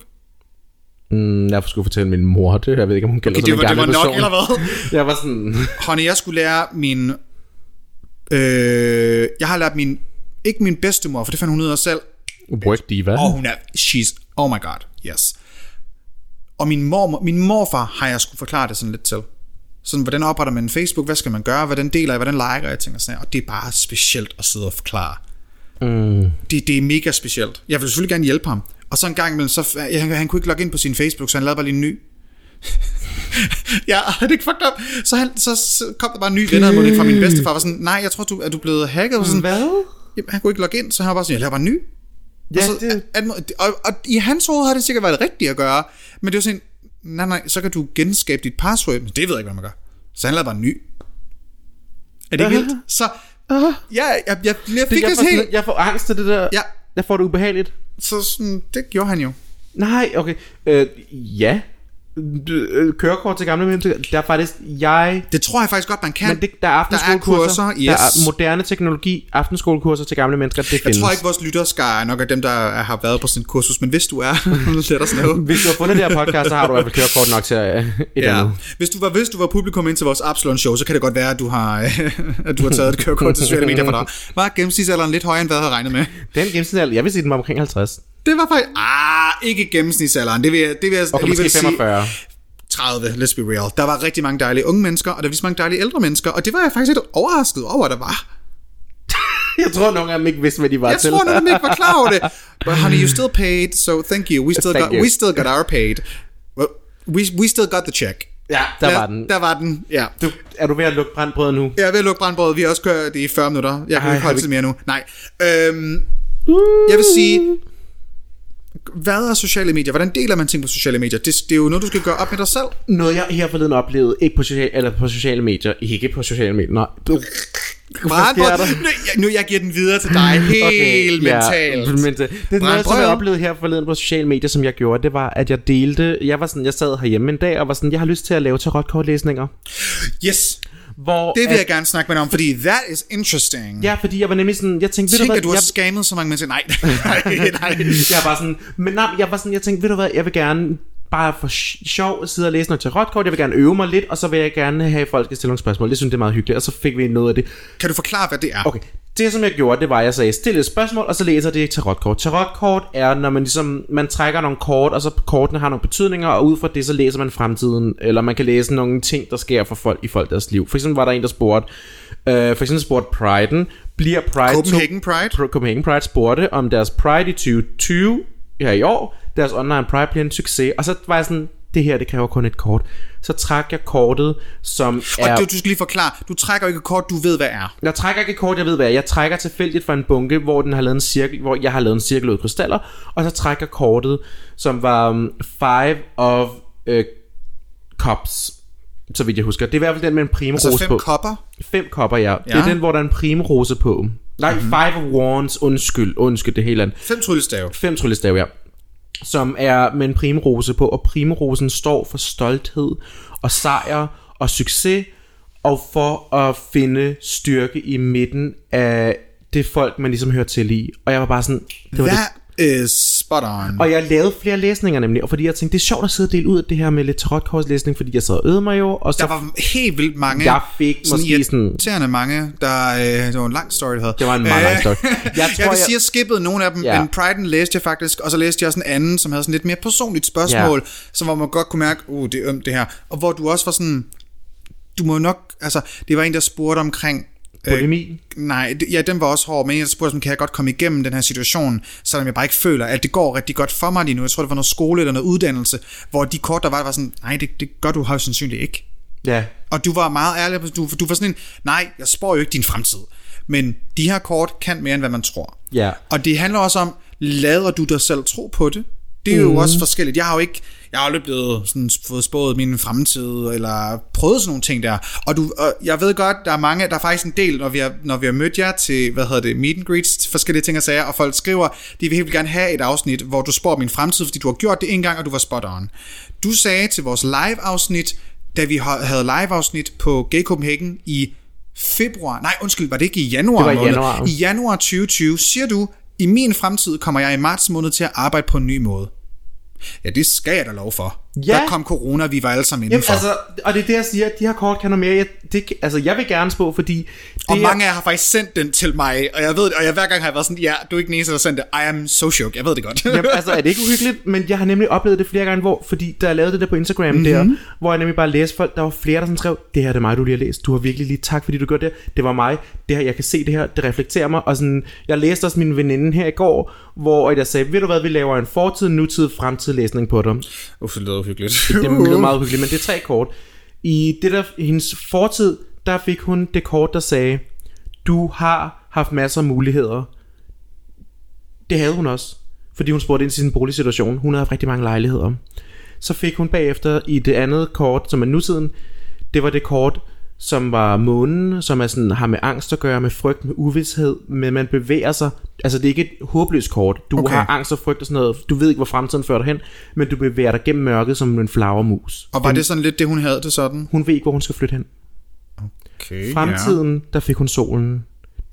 Mm, jeg skulle fortælle min mor det, jeg ved ikke, om hun gælder Okay, det var, det var nok, person. eller hvad? Jeg var sådan, Honey, jeg skulle lære min... Øh, jeg har lært min... Ikke min bedstemor, for det fandt hun ud af selv. Work diva. Og hun er... She's... Oh my god, yes. Og min, mor, min morfar har jeg skulle forklare det sådan lidt til. Sådan, hvordan opretter man en Facebook? Hvad skal man gøre? Hvordan deler jeg? Hvordan liker jeg ting? Og, sådan, og det er bare specielt at sidde og forklare. Mm. Det, det er mega specielt. Jeg vil selvfølgelig gerne hjælpe ham. Og så en gang imellem, så, han, han kunne ikke logge ind på sin Facebook, så han lavede bare lige en ny. ja, er det ikke fucked up? Så, han, så, så kom der bare en ny venner fra min bedstefar, var sådan, nej, jeg tror, du er du blevet hacket. Og sådan, Hvad? Jamen, han kunne ikke logge ind, så han var bare sådan, jeg laver bare en ny. Ja, og, så, det- at, og, og, i hans hoved har det sikkert været det rigtige at gøre, men det var sådan, nej, nej, så kan du genskabe dit password, men det ved jeg ikke, hvad man gør. Så han lavede bare en ny. Er det ikke vildt? Så, ja, jeg, jeg, jeg, jeg fik jeg, det får helt, jeg får angst af det der. Ja. Jeg får det ubehageligt. så sådan, det gjorde han jo. Nej, okay. Øh, ja. Øh, Kørekort til gamle mennesker. Der er faktisk, jeg... Det tror jeg faktisk godt, man kan. Men det, der er aftenskolekurser. Der er kurser, Der yes. er moderne teknologi, aftenskolekurser til gamle mennesker. Det jeg findes. tror ikke, vores lytterskare er nok af dem, der er- har været på sådan et kursus, men hvis du er, let os know. Hvis du har fundet det her podcast, så har du i hvert fald kørekort nok til øh, et. Ja. andet. Hvis du var hvis du var publikum ind til vores Absalon show, så kan det godt være, at du har, at du har taget et kørekort til sociale medier for dig. Var gennemsnitsalderen lidt højere, end hvad jeg havde regnet med? Den gennemsnitsalder, jeg vil sige, den var omkring 50. Det var faktisk... Ah, ikke gennemsnitsalderen. Det vil jeg, det vil jeg Okay, alligevel måske 45. sige. 30, let's be real. Der var rigtig mange dejlige unge mennesker, og der var vist mange dejlige ældre mennesker, og det var jeg faktisk lidt overrasket over, der var. Jeg tror, nogle af dem ikke vidste, hvad de var Jeg til. tror, at de ikke var klar over det. But honey, you still paid, so thank you. We still, Thank got, you. we still got our paid. Well, we, we still got the check. Ja, der Ja, var den. Der var den, ja. Du, er du ved at lukke brandbrød nu? Jeg er ved at lukke brandbrødet. Vi har også kørt det i 40 minutter. Jeg kan Ej, ikke holde vi- mere nu. Nej. Øhm, jeg vil sige, hvad er sociale medier? Hvordan deler man ting på sociale medier? Det, det er jo noget, du skal gøre op med dig selv. Noget jeg her forleden oplevede, ikke på, social, eller på sociale medier, ikke på sociale medier, nej. Du, Brandbrød. Nu, jeg, nu jeg giver den videre til dig. Helt mentalt. Ja, mentalt. Det er noget, som jeg oplevede her forleden på sociale medier, som jeg gjorde, det var, at jeg delte, jeg var sådan, jeg sad herhjemme en dag, og var sådan, jeg har lyst til at lave tarotkortlæsninger. Yes. Hvor Det vil at, jeg gerne snakke med dig om, fordi that is interesting. Ja, fordi jeg var nemlig sådan, jeg tænkte, ved Tænk, du hvad, at du har jeg, skammet så mange mennesker. Nej, nej, nej. jeg var sådan, men nej, jeg var sådan, jeg tænkte, ved du hvad, jeg vil gerne bare for sj- sjov sidde og læse noget tarotkort, jeg vil gerne øve mig lidt, og så vil jeg gerne have, folk skal stille nogle spørgsmål. Det synes jeg er meget hyggeligt, og så fik vi noget af det. Kan du forklare, hvad det er? Okay, det som jeg gjorde, det var, at jeg sagde, stille et spørgsmål, og så læser det et tarotkort. Tarotkort er, når man ligesom, man trækker nogle kort, og så kortene har nogle betydninger, og ud fra det, så læser man fremtiden, eller man kan læse nogle ting, der sker for folk i folk deres liv. For eksempel var der en, der spurgte, øh, for eksempel spurgte Pride'en, bliver Pride... Copenhagen Pride? Copenhagen Pride spurgte, om deres Pride i 2020, her i år, deres online Pride bliver en succes, og så var jeg sådan, det her, det kræver kun et kort. Så trak jeg kortet, som Og er... du, du skal lige forklare, du trækker ikke et kort, du ved, hvad er. Jeg trækker ikke et kort, jeg ved hvad. er. Jeg trækker tilfældigt fra en bunke, hvor den har lavet en cirkel, hvor jeg har lavet en cirkel ud af krystaller, og så trækker kortet, som var um, Five of uh, Cups, så vidt jeg husker. Det er i hvert fald den med en primrose Altså fem på. kopper. Fem kopper, ja. Det er Ja. den, hvor der er en primrose på. Nej, mm-hmm. Five of Wands, undskyld, undskyld, det helt andet. Fem tryllestave. Fem tryllestav, ja. Som er med en primrose på, og primrosen står for stolthed og sejr og succes, og for at finde styrke i midten af det folk, man ligesom hører til i. Og jeg var bare sådan, det var det. That is on. Og jeg lavede flere læsninger nemlig, og fordi jeg tænkte, det er sjovt at sidde og dele ud af det her med lidt tarotkortslæsning, fordi jeg sad og øvede mig jo, og så Der var helt vildt mange. Jeg fik måske sådan- irriterende mange, der... Øh, det var en lang story, det havde. Det var en meget lang story. Jeg tror, jeg vil jeg- sige, jeg skippede nogle af dem, Ja. men Pride'en læste jeg faktisk, og så læste jeg også en anden, som havde sådan lidt mere personligt spørgsmål, Ja. så hvor man godt kunne mærke, uh, det er ømt det her. Og hvor du også var sådan, du må nok, altså, det var en, der spurgte omkring, Polemi. Nej, det- ja, den var også hård, men jeg spurgte, kan jeg godt komme igennem den her situation, selvom jeg bare ikke føler, at det går rigtig godt for mig lige nu. Jeg tror, det var noget skole eller noget uddannelse, hvor de kort, der var, var sådan, nej, det, det gør du højst sandsynligt ikke. Ja, Og du var meget ærlig, du, du var sådan en, nej, jeg spår jo ikke din fremtid. Men de her kort kan mere, end hvad man tror. Ja. Og det handler også om, lader du dig selv tro på det? Det er jo Mhm. også forskelligt. Jeg har jo ikke, Jeg har aldrig blevet sådan, fået spået min fremtid, eller prøvet sådan nogle ting der. Og, du, og jeg ved godt, der er mange, der er faktisk en del, når vi har, når vi har mødt jer til, hvad hedder det, meet and greets, forskellige ting og sager, og folk skriver, de vil helt gerne have et afsnit, hvor du spår min fremtid, fordi du har gjort det en gang, og du var spot on. Du sagde til vores live-afsnit, da vi ha- havde live-afsnit på Gay Copenhagen i februar, nej undskyld, var det ikke i januar Det var i måned? januar. I januar 2020 siger du, i min fremtid kommer jeg i marts måned til at arbejde på en ny måde. Ja, det skal jeg da lov for. Ja. Der kom corona, vi var alle sammen Jamen, indenfor. altså, og det er det, jeg siger, de her kort kan noget mere. Jeg, det, altså, jeg vil gerne spå, fordi... Det og er- mange af jer har faktisk sendt den til mig, og jeg ved det, og jeg hver gang har jeg været sådan, ja, du er ikke den eneste, der har sendt det. I am so shook, jeg ved det godt. Jamen, altså, er det ikke uhyggeligt? Men jeg har nemlig oplevet det flere gange, hvor, fordi da jeg lavede det der på Instagram mm-hmm. der, hvor jeg nemlig bare læste folk, der var flere, der sådan skrev, det her det er mig, du lige har læst. Du har virkelig lige tak, fordi du gjorde det. Det var mig. Det her, jeg kan se det her. Det reflekterer mig. Og sådan, jeg læste også min veninde her i går, hvor jeg sagde, ved du hvad, vi laver en fortid, nutid, fremtid læsning på dig. Uff, det uhyggeligt. Det lyder meget uhyggeligt, men det er tre kort. I det der, hendes fortid, der fik hun det kort, der sagde, du har haft masser af muligheder. Det havde hun også, fordi hun spurgte ind til sin boligsituation. Hun havde haft rigtig mange lejligheder. Så fik hun bagefter i det andet kort, som er nutiden, det var det kort, som var månen, som er sådan, har med angst at gøre, med frygt, med uvidshed, men man bevæger sig. Altså det er ikke et håbløst kort. Du Okay. har angst og frygt og sådan noget. Du ved ikke, hvor fremtiden fører dig hen, men du bevæger dig gennem mørket som en flagermus. Og var det sådan lidt det, hun havde det sådan? Hun ved ikke, hvor hun skal flytte hen. Okay, Fremtiden, der fik hun solen.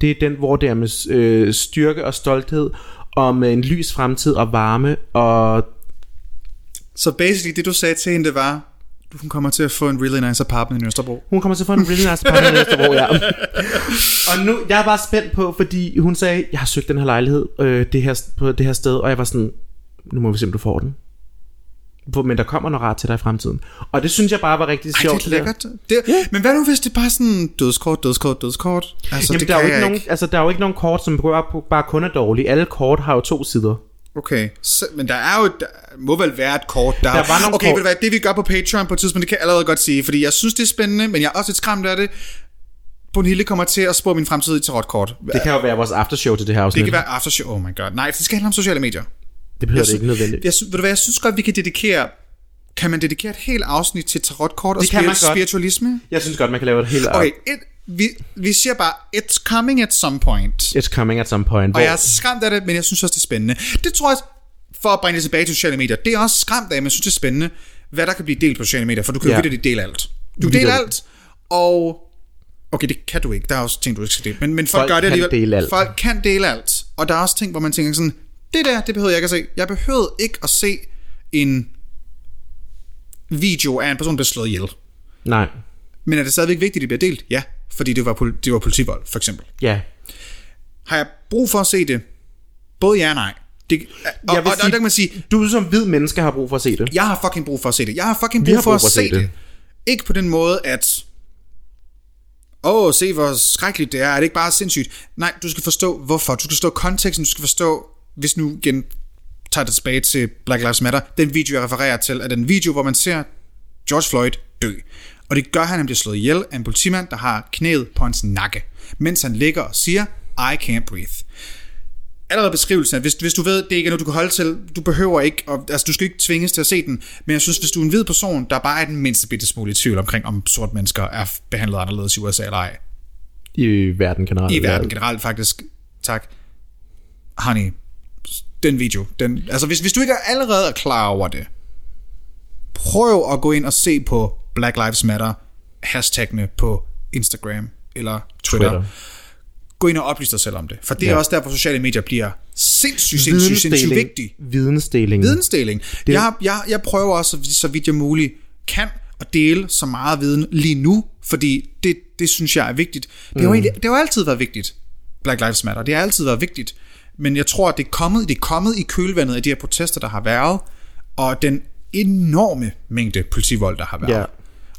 Det er den, hvor det er med øh, styrke og stolthed, og med en lys fremtid og varme, og Så basically, det du sagde til hende, det var, du hun kommer til at få en really nice apartment i Østerbro. hun kommer til at få en really nice partner næste år, ja. og nu, jeg er bare spændt på, fordi hun sagde, jeg har søgt den her lejlighed øh, det her, på det her sted, og jeg var sådan, nu må vi se, om du får den. Men der kommer noget rart til dig i fremtiden. Og det synes jeg bare var rigtig Ej, sjovt. det er lækkert. Det, yeah. Men hvad nu, hvis det er bare sådan dødskort, dødskort, dødskort? Altså, Jamen, det der, er jo ikke nogen, altså, der er jo ikke nogen kort, som bare kun er dårlige. Alle kort har jo to sider. Okay, så, men der er jo, der må vel være et kort, der... Der var nogle okay, kort- ved hvad, det vi gør på Patreon på et tidspunkt, det kan jeg allerede godt sige, fordi jeg synes, det er spændende, men jeg er også lidt skræmt af det. Brunhilde kommer til at spå min fremtid i tarotkort. Det kan jo være vores aftershow til det her afsnit. det kan være aftershow, oh my god. Nej, for det skal handle om sociale medier. det behøver Jeg det ikke nødvendigt. Jeg, ved du hvad, jeg synes godt, vi kan dedikere... Kan man dedikere et helt afsnit til tarotkort og spir- spiritualisme? Jeg synes godt, man kan lave et helt... Okay, et, vi, vi siger bare, it's coming at some point. It's coming at some point. Og jeg er skræmt af det, men jeg synes også, det er spændende. Det tror jeg, for at bringe det tilbage til sociale medier, det er også skræmt af, men jeg synes, det er spændende, hvad der kan blive delt på sociale medier, for du kan jo Ja. ja. dele alt. Du kan dele alt, og... Okay, det kan du ikke. Der er også ting, du ikke skal dele. Men, men folk, Folk gør det alligevel. dele alt. Folk kan dele alt. Og der er også ting, hvor man tænker sådan, det der, det behøver jeg ikke at se. Jeg behøvede ikke at se en video af en person, der er slået ihjel. Nej. Men er det stadigvæk vigtigt, at det bliver delt? Ja, fordi det var, det var politivold, for eksempel. Ja. Har jeg brug for at se det? Både ja og nej. Det, og, Jeg og, vil og, sige- der kan man sige, Du som hvid menneske har brug for at se det. jeg har fucking brug for at se det. Jeg har fucking brug, har for, at se det. det. Ikke på den måde, at... Åh, oh, se hvor skrækkeligt det er. Er det ikke bare sindssygt? Nej, du skal forstå, hvorfor. Du skal forstå konteksten. Du skal forstå, hvis nu igen tager det tilbage til Black Lives Matter. Den video, jeg refererer til, er den video, hvor man ser George Floyd dø. Og det gør han, at han bliver slået ihjel af en politimand, der har knæet på hans nakke, mens han ligger og siger, I can't breathe. Allerede beskrivelsen, at hvis, hvis du ved, det ikke er noget, du kan holde til, du behøver ikke, og, altså du skal ikke tvinges til at se den, men jeg synes, hvis du er en hvid person, der bare er den mindste bitte smule i tvivl omkring, om sorte mennesker er behandlet anderledes i USA eller ej, I verden generelt. i verden generelt faktisk, tak, honey, den video, den, altså hvis, hvis du ikke er allerede er klar over det, prøv at gå ind og se på Black Lives Matter hashtagene på Instagram eller Twitter. Twitter. Gå ind og oplys dig selv om det, for det er Ja. også der, hvor sociale medier bliver sindssygt, sindssygt, sindssygt vigtigt. Vidensdeling. Vidensdeling. Det... Jeg, jeg, jeg prøver også, så vidt jeg muligt kan, at dele så meget viden lige nu, fordi det, det synes jeg er vigtigt. Det har, jo egentlig, det har altid været vigtigt, Black Lives Matter. Det har altid været vigtigt. Men jeg tror, at det er kommet, det er kommet i kølvandet af de her protester, der har været, og den enorme mængde politivold, der har været. Ja.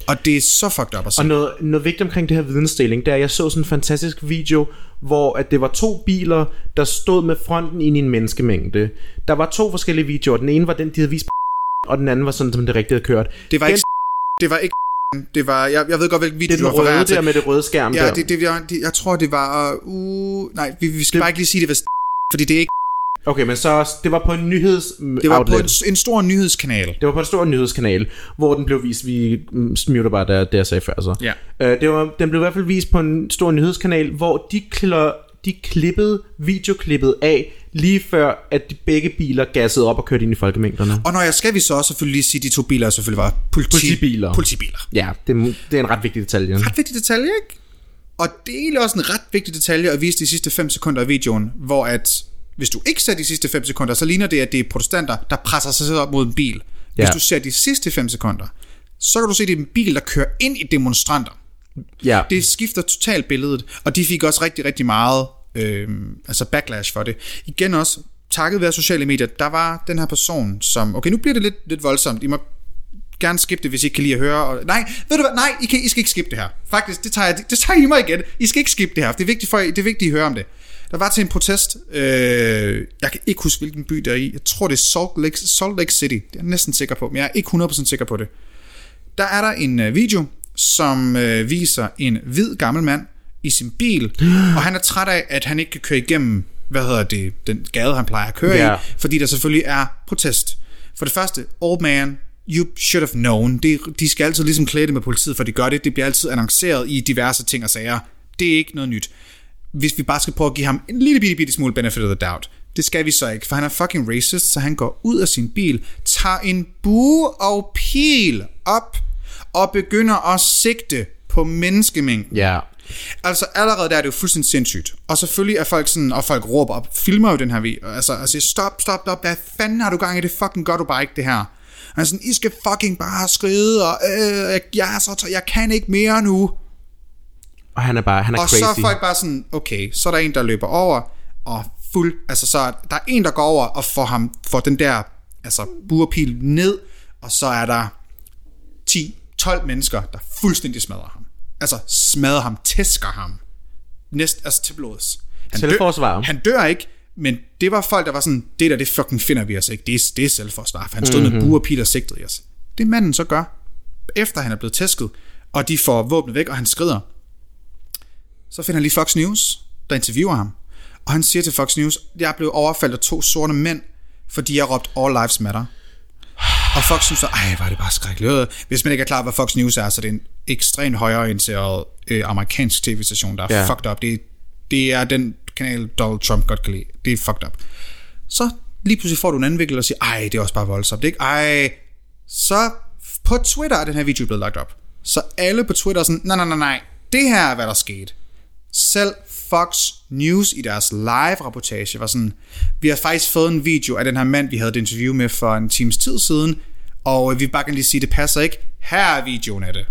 Og det er så fucked up at se. Og noget, noget vigtigt omkring det her vidensdeling, det er, at jeg så sådan en fantastisk video, hvor at det var to biler, der stod med fronten ind i en menneskemængde. Der var to forskellige videoer. Den ene var den, de havde vist og den anden var sådan, som det rigtigt havde kørt. Det var den, ikke... Det var ikke... Det var... Jeg, jeg ved godt, hvilken video det er du den refererer til. der med det røde skærm Ja, der. det, det, jeg, det, jeg tror, det var... Uh, nej, vi, vi skal Det- bare ikke lige sige det, hvis, fordi det er ikke... Okay, men så det var på en nyheds Det var på outlet. en, en stor nyhedskanal. Det var på en stor nyhedskanal, hvor den blev vist, vi mm, smutter bare der, det jeg sagde før så. Ja. Øh, det var, den blev i hvert fald vist på en stor nyhedskanal, hvor de, klør, de klippede videoklippet af, lige før, at de begge biler gassede op og kørte ind i folkemængderne. Og når jeg skal vi så også selvfølgelig lige sige, at de to biler selvfølgelig var politi- Politibiler. politibiler. Ja, det, er- det er en ret vigtig detalje. Ret vigtig detalje, ikke? Og det er egentlig også en ret vigtig detalje at vise de sidste 5 sekunder af videoen, hvor at hvis du ikke ser de sidste 5 sekunder, så ligner det, at det er protestanter, der presser sig selv op mod en bil. Hvis Ja. du ser de sidste 5 sekunder, så kan du se, at det er en bil, der kører ind i demonstranter. Ja. Det skifter totalt billedet, og de fik også rigtig, rigtig meget øh, altså backlash for det. Igen også, takket være sociale medier, der var den her person, som... Okay, nu bliver det lidt, lidt voldsomt. I må gerne skippe det, hvis I ikke kan lide at høre. Og, nej, ved du hvad? Nej, I, kan, I skal ikke skippe det her. Faktisk, det tager, jeg, det tager I mig igen. I skal ikke skippe det her. Det er vigtigt, for, det er vigtigt, at I hører om det. Der var til en protest. Øh, jeg kan ikke huske, hvilken by der er i. Jeg tror, det er Salt Lake, Salt Lake City. Det er jeg næsten sikker på, men jeg er ikke 100% sikker på det. Der er der en øh, video, som øh, viser en hvid gammel mand i sin bil, og han er træt af, at han ikke kan køre igennem, hvad hedder det, den gade, han plejer at køre Ja. i, fordi der selvfølgelig er protest. For det første, old man, you should have known. Det, de skal altid ligesom klæde det med politiet, for de gør det. Det bliver altid annonceret i diverse ting og sager. Det er ikke noget nyt. Hvis vi bare skal prøve at give ham en lille bitte, bitte smule benefit of the doubt, det skal vi så ikke, for han er fucking racist, så han går ud af sin bil, tager en bue og pil op, og begynder at sigte på menneskemængden. Ja. Altså allerede der er det jo fuldstændig sindssygt. Og selvfølgelig er folk sådan, og folk råber op, filmer jo den her video, altså, altså stop, stop, stop, hvad fanden har du gang i, det fucking gør du bare ikke det her. Han er sådan, I skal fucking bare skride, og øh, jeg, er så, jeg kan ikke mere nu. Og han er bare, han er Og crazy. så er folk bare sådan, okay, så er der en, der løber over, og fuld, altså så er der er en, der går over og får, ham, får den der altså burpil ned, og så er der 10-12 mennesker, der fuldstændig smadrer ham. Altså smadrer ham, tæsker ham. Næst, altså til blods. Han Selvforsvar. Dør, han dør ikke, men det var folk, der var sådan, det der, det fucking finder vi os ikke. Det er, det er selvforsvar, for han stod mm-hmm. med burpil og sigtede i os. Det manden så gør, efter han er blevet tæsket, og de får våbnet væk, og han skrider, så finder han lige Fox News, der interviewer ham. Og han siger til Fox News, jeg blev overfaldet af to sorte mænd, fordi jeg råbte All Lives Matter. Og Fox News så, ej, var det bare skrækkeligt. Hvis man ikke er klar, hvad Fox News er, så er det en ekstremt højreorienteret øh, amerikansk tv-station, der er yeah. fucked up. Det, det er den kanal, Donald Trump godt kan lide. Det er fucked up. Så lige pludselig får du en anden vinkel og siger, ej, det er også bare voldsomt. Er ikke, ej. Så på Twitter er den her video blevet lagt op. Så alle på Twitter er sådan, nej, nej, nej, nej, det her er, hvad der skete. Selv Fox News i deres live-rapportage var sådan, vi har faktisk fået en video af den her mand, vi havde et interview med for en times tid siden, og vi vil bare gerne lige sige, det passer ikke. Her er videoen af det.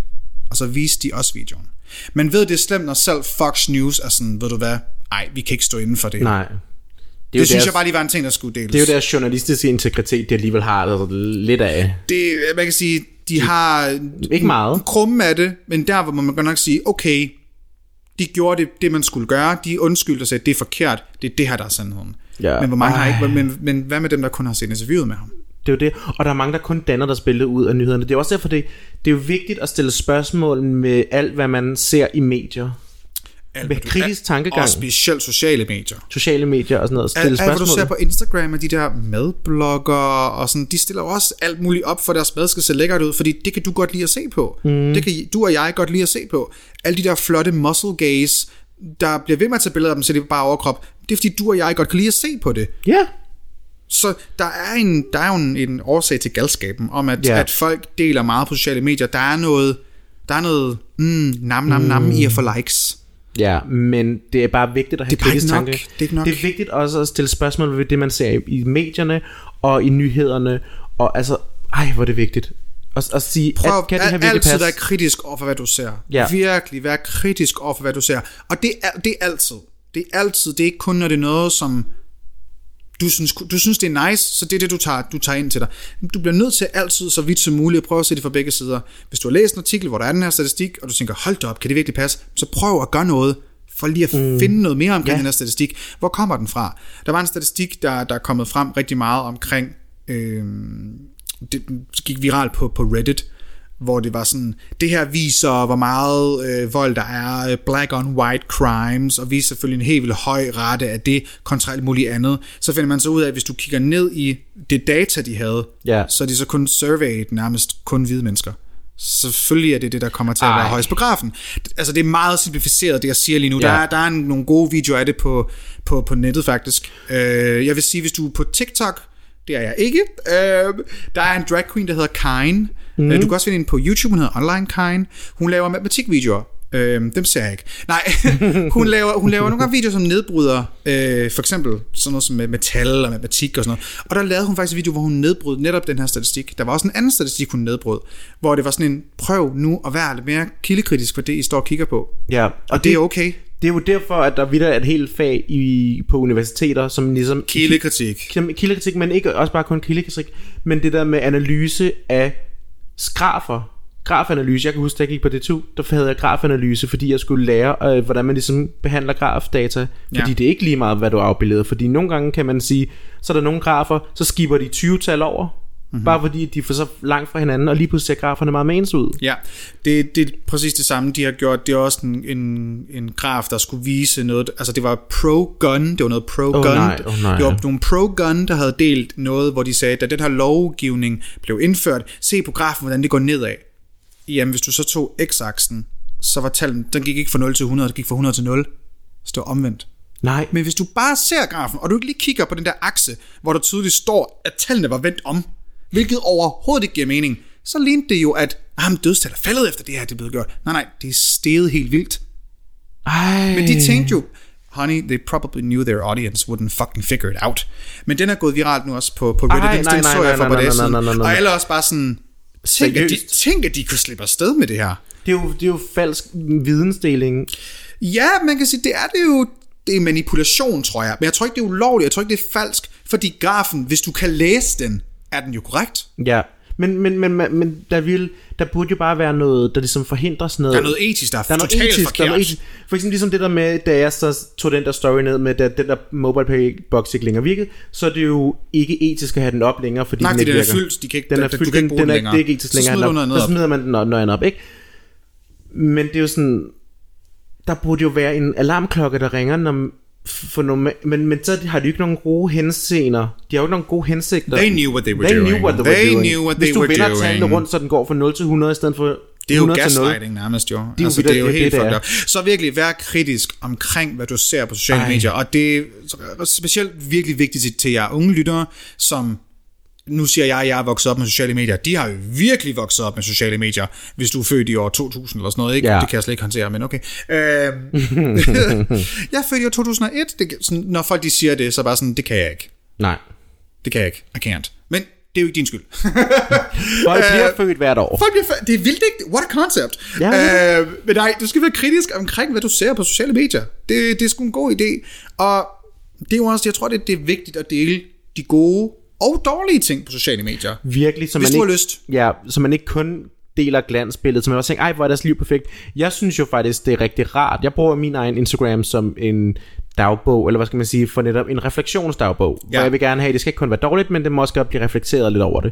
Og så viste de også videoen. Men ved det er slemt, når selv Fox News er sådan, ved du hvad, ej, vi kan ikke stå inden for det. Nej. Det, det synes deres, jeg bare lige var en ting, der skulle deles. Det er jo deres journalistiske integritet, de alligevel har altså, lidt af. det, man kan sige, de har Ikke meget. krumme af det, men der hvor man godt nok sige, okay, de gjorde det, det man skulle gøre, de undskyldte og sagde, det er forkert, det er det her, der er sandheden. Ja. Men hvor mange har ikke, men, men hvad med dem, der kun har set interviewet med ham? Det er jo det. Og der er mange, der kun danner deres billede ud af nyhederne. Det er også derfor, det, det er jo vigtigt at stille spørgsmål med alt, hvad man ser i medier. Alt, Med hvad du- kritisk tankegang. Og specielt sociale medier. Sociale medier og sådan noget. Stille Alt, alt, hvad du spørgsmål. ser på Instagram og de der madblogger og sådan, de stiller også alt muligt op for, at deres mad skal se lækkert ud, fordi det kan du godt lide at se på. Mm. Det kan du og jeg godt lide at se på. Alle de der flotte muscle gays, der bliver ved med at tage billeder af dem, så det er bare overkrop. Det er fordi, du og jeg godt kan lide at se på det. Ja. Så der er, en, der er jo en, en årsag til galskaben, om at, yeah. at folk deler meget på sociale medier. Der er noget, der er noget mm, nam nam nam mm. i at få likes. Ja, men det er bare vigtigt at have Det kritisk nok. tanke. Det er ikke nok. det er vigtigt også at stille spørgsmål ved det, man ser i- i medierne og i nyhederne. Og altså, ej, hvor er det vigtigt. Og, og sige, Prøv at, kan det her virkelig altid passe? være kritisk over for, hvad du ser. Ja. Virkelig være kritisk over for, hvad du ser. Og det er, det er altid. Det er altid. Det er ikke kun, når det er noget, som du synes, du synes det er nice, så det er det, du tager, du tager ind til dig. Du bliver nødt til altid, så vidt som muligt, at prøve at se det fra begge sider. Hvis du har læst en artikel, hvor der er den her statistik, og du tænker, hold da op, kan det virkelig passe? Så prøv at gøre noget, for lige at mm. finde noget mere omkring Ja. den her statistik. Hvor kommer den fra? Der var en statistik, der, der er kommet frem rigtig meget omkring, øh, det gik viralt på, på Reddit, hvor det var sådan, det her viser, hvor meget øh, vold der er, øh, black on white crimes, og viser selvfølgelig en helt vildt høj rate af det, kontra alt muligt andet. Så finder man så ud af, at hvis du kigger ned i det data, de havde, Ja. så er de så kun surveyed nærmest kun hvide mennesker. Selvfølgelig er det det, der kommer til at være Ej. højst på grafen. Altså, det er meget simplificeret, det jeg siger lige nu. Ja. Der, er, der er nogle gode videoer af det på, på, på nettet, faktisk. Øh, jeg vil sige, hvis du er på TikTok, det er jeg ikke. Øh, der er en drag queen, der hedder Kine. Mm. Du kan også finde hende på YouTube, hun hedder Online Kine. Hun laver matematikvideoer. Øh, dem ser jeg ikke. Nej, hun laver, hun laver nogle gange videoer, som nedbryder øh, for eksempel sådan noget som med metal og matematik og sådan noget. Og der lavede hun faktisk en video, hvor hun nedbrød netop den her statistik. Der var også en anden statistik, hun nedbrød, hvor det var sådan en, prøv nu at være lidt mere kildekritisk for det, I står og kigger på. Ja, Og, og det er okay. Det er jo derfor, at der videre er et helt fag i, på universiteter, som ligesom... Kildekritik. Kildekritik, men ikke også bare kun kildekritik, men det der med analyse af grafer. Grafanalyse. Jeg kan huske, da jeg gik på D2, der havde jeg grafanalyse, fordi jeg skulle lære, øh, hvordan man ligesom behandler grafdata. Fordi Ja. det er ikke lige meget, hvad du afbilleder. Fordi nogle gange kan man sige, så er der nogle grafer, så skipper de 20-tal over. Mm-hmm. Bare fordi de er så langt fra hinanden, og lige pludselig ser graferne meget ens ud. Ja, det, det er præcis det samme, de har gjort. Det er også en, en, en graf, der skulle vise noget. Altså, det var pro-gun. Det var noget pro-gun. Åh, nej, åh, nej. Det var nogle pro-gun, der havde delt noget, hvor de sagde, da den her lovgivning blev indført, se på grafen, hvordan det går nedad. Jamen, hvis du så tog x-aksen, så var tallet, den gik ikke fra 0 til 100, den gik fra 100 til 0. Så det var omvendt. Nej, Men hvis du bare ser grafen, og du ikke lige kigger på den der akse, hvor der tydeligt står, at tallene var vendt om, hvilket overhovedet ikke giver mening, så lignede det jo, at ah, dødstal er faldet efter det her, det er blevet gjort. Nej, nej, det er steget helt vildt. Ej. Men de tænkte jo, honey, they probably knew their audience wouldn't fucking figure it out. Men den er gået viralt nu også på, på Reddit. Ej, den, nej, den nej, så jeg nej, for nej, nej, nej, nej, nej. Og alle også bare sådan, tænk at, de, tænk, at de kunne slippe afsted med det her. Det er jo, det er jo falsk vidensdeling. Ja, man kan sige, det er det jo det er manipulation, tror jeg. Men jeg tror ikke, det er ulovligt. Jeg tror ikke, det er falsk. Fordi grafen, hvis du kan læse den, er den jo korrekt. Ja, men, men, men, men, men der, vil, der burde jo bare være noget, der ligesom forhindrer sådan noget. Der er noget etisk, der er, der er noget totalt etisk, forkert. der er noget etisk. For eksempel ligesom det der med, da jeg så tog den der story ned med, at den der mobile pay box ikke længere virkede, så er det jo ikke etisk at have den op længere, fordi Nej, den ikke den er virker. fyldt. De kan ikke, den er du fyldt, kan ikke bruge den, den er, længere. det er ikke etisk Så længere. smider du noget andet så smider man den andet op, ikke? Men det er jo sådan, der burde jo være en alarmklokke, der ringer, når, for nogle, men, men så har de jo ikke nogen gode henseender. De har jo ikke nogen gode hensigter. They knew what they were They doing. Knew what they, They were doing. knew what Hvis they du were vender tallene rundt, så den går fra 0 til 100 i stedet for Det er jo 100 til 0. gaslighting nærmest jo. Det jo altså, det er jo det, helt fucked up. Så virkelig, vær kritisk omkring, hvad du ser på sociale Ej. medier. Og det er specielt virkelig vigtigt til jer unge lyttere, som nu siger jeg, at jeg er vokset op med sociale medier. De har jo virkelig vokset op med sociale medier, hvis du er født i år 2000 eller sådan noget. Ikke? Ja. Det kan jeg slet ikke håndtere, men okay. Øhm, jeg er født i år 2001. Det, sådan, når folk de siger det, så bare sådan, det kan jeg ikke. Nej. Det kan jeg ikke. I can't. Men det er jo ikke din skyld. Folk bliver født hvert år. Folk bliver fa- det er vildt ikke? What a concept. Ja. Øh, men nej, du skal være kritisk omkring, hvad du ser på sociale medier. Det, det er sgu en god idé. Og det er jo også, jeg tror, det, det er vigtigt at dele de gode og dårlige ting på sociale medier. Virkelig, så Hvis man du har ikke, lyst. Ja, så man ikke kun deler glansbilledet, så man også tænker, ej, hvor er deres liv perfekt. Jeg synes jo faktisk, det er rigtig rart. Jeg bruger min egen Instagram som en dagbog, eller hvad skal man sige, for netop en refleksionsdagbog. Ja. hvor jeg vil gerne have, det skal ikke kun være dårligt, men det må også godt blive reflekteret lidt over det.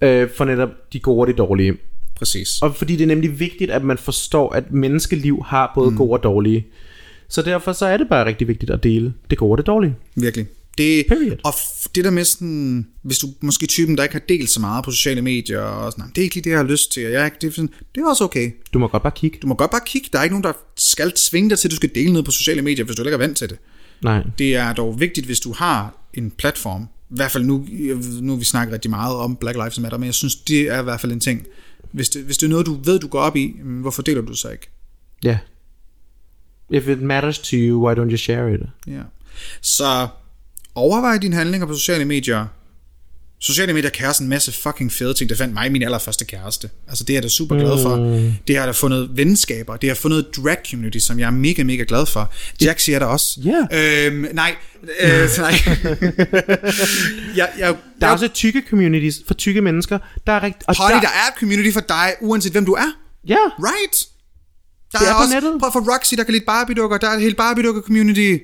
Øh, for netop de gode og de dårlige. Præcis. Og fordi det er nemlig vigtigt, at man forstår, at menneskeliv har både mm. gode og dårlige. Så derfor så er det bare rigtig vigtigt at dele det gode og det dårlige. Virkelig. Det, Period. og det der med sådan, hvis du måske typen, der ikke har delt så meget på sociale medier, og sådan, "Jamen, det er ikke lige det, jeg har lyst til, og jeg er ikke, det, er sådan, det er også okay. Du må godt bare kigge. Du må godt bare kigge. Der er ikke nogen, der skal tvinge dig til, at du skal dele noget på sociale medier, hvis du ikke er vant til det. Nej. Det er dog vigtigt, hvis du har en platform. I hvert fald nu, nu vi snakket rigtig meget om Black Lives Matter, men jeg synes, det er i hvert fald en ting. Hvis det, hvis det er noget, du ved, du går op i, mm, hvorfor deler du det så ikke? Ja. Yeah. If it matters to you, why don't you share it? Ja. Så overvej dine handlinger på sociale medier. Sociale medier kan også en masse fucking fede ting. Det fandt mig min allerførste kæreste. Altså det er jeg da super glad for. Mm. Det har da fundet venskaber. Det har fundet et drag community, som jeg er mega, mega glad for. Jack siger der også. Ja. Øhm, nej. Øh, nej. jeg, jeg, Der er også tykke communities for tykke mennesker. Der er rigtig... Og Holly, der er et community for dig, uanset hvem du er. Ja, Right? Der Det er på også, nettet. Prøv for Roxy, der kan lide Barbie-dukker. Der er et helt Barbie-dukker-community.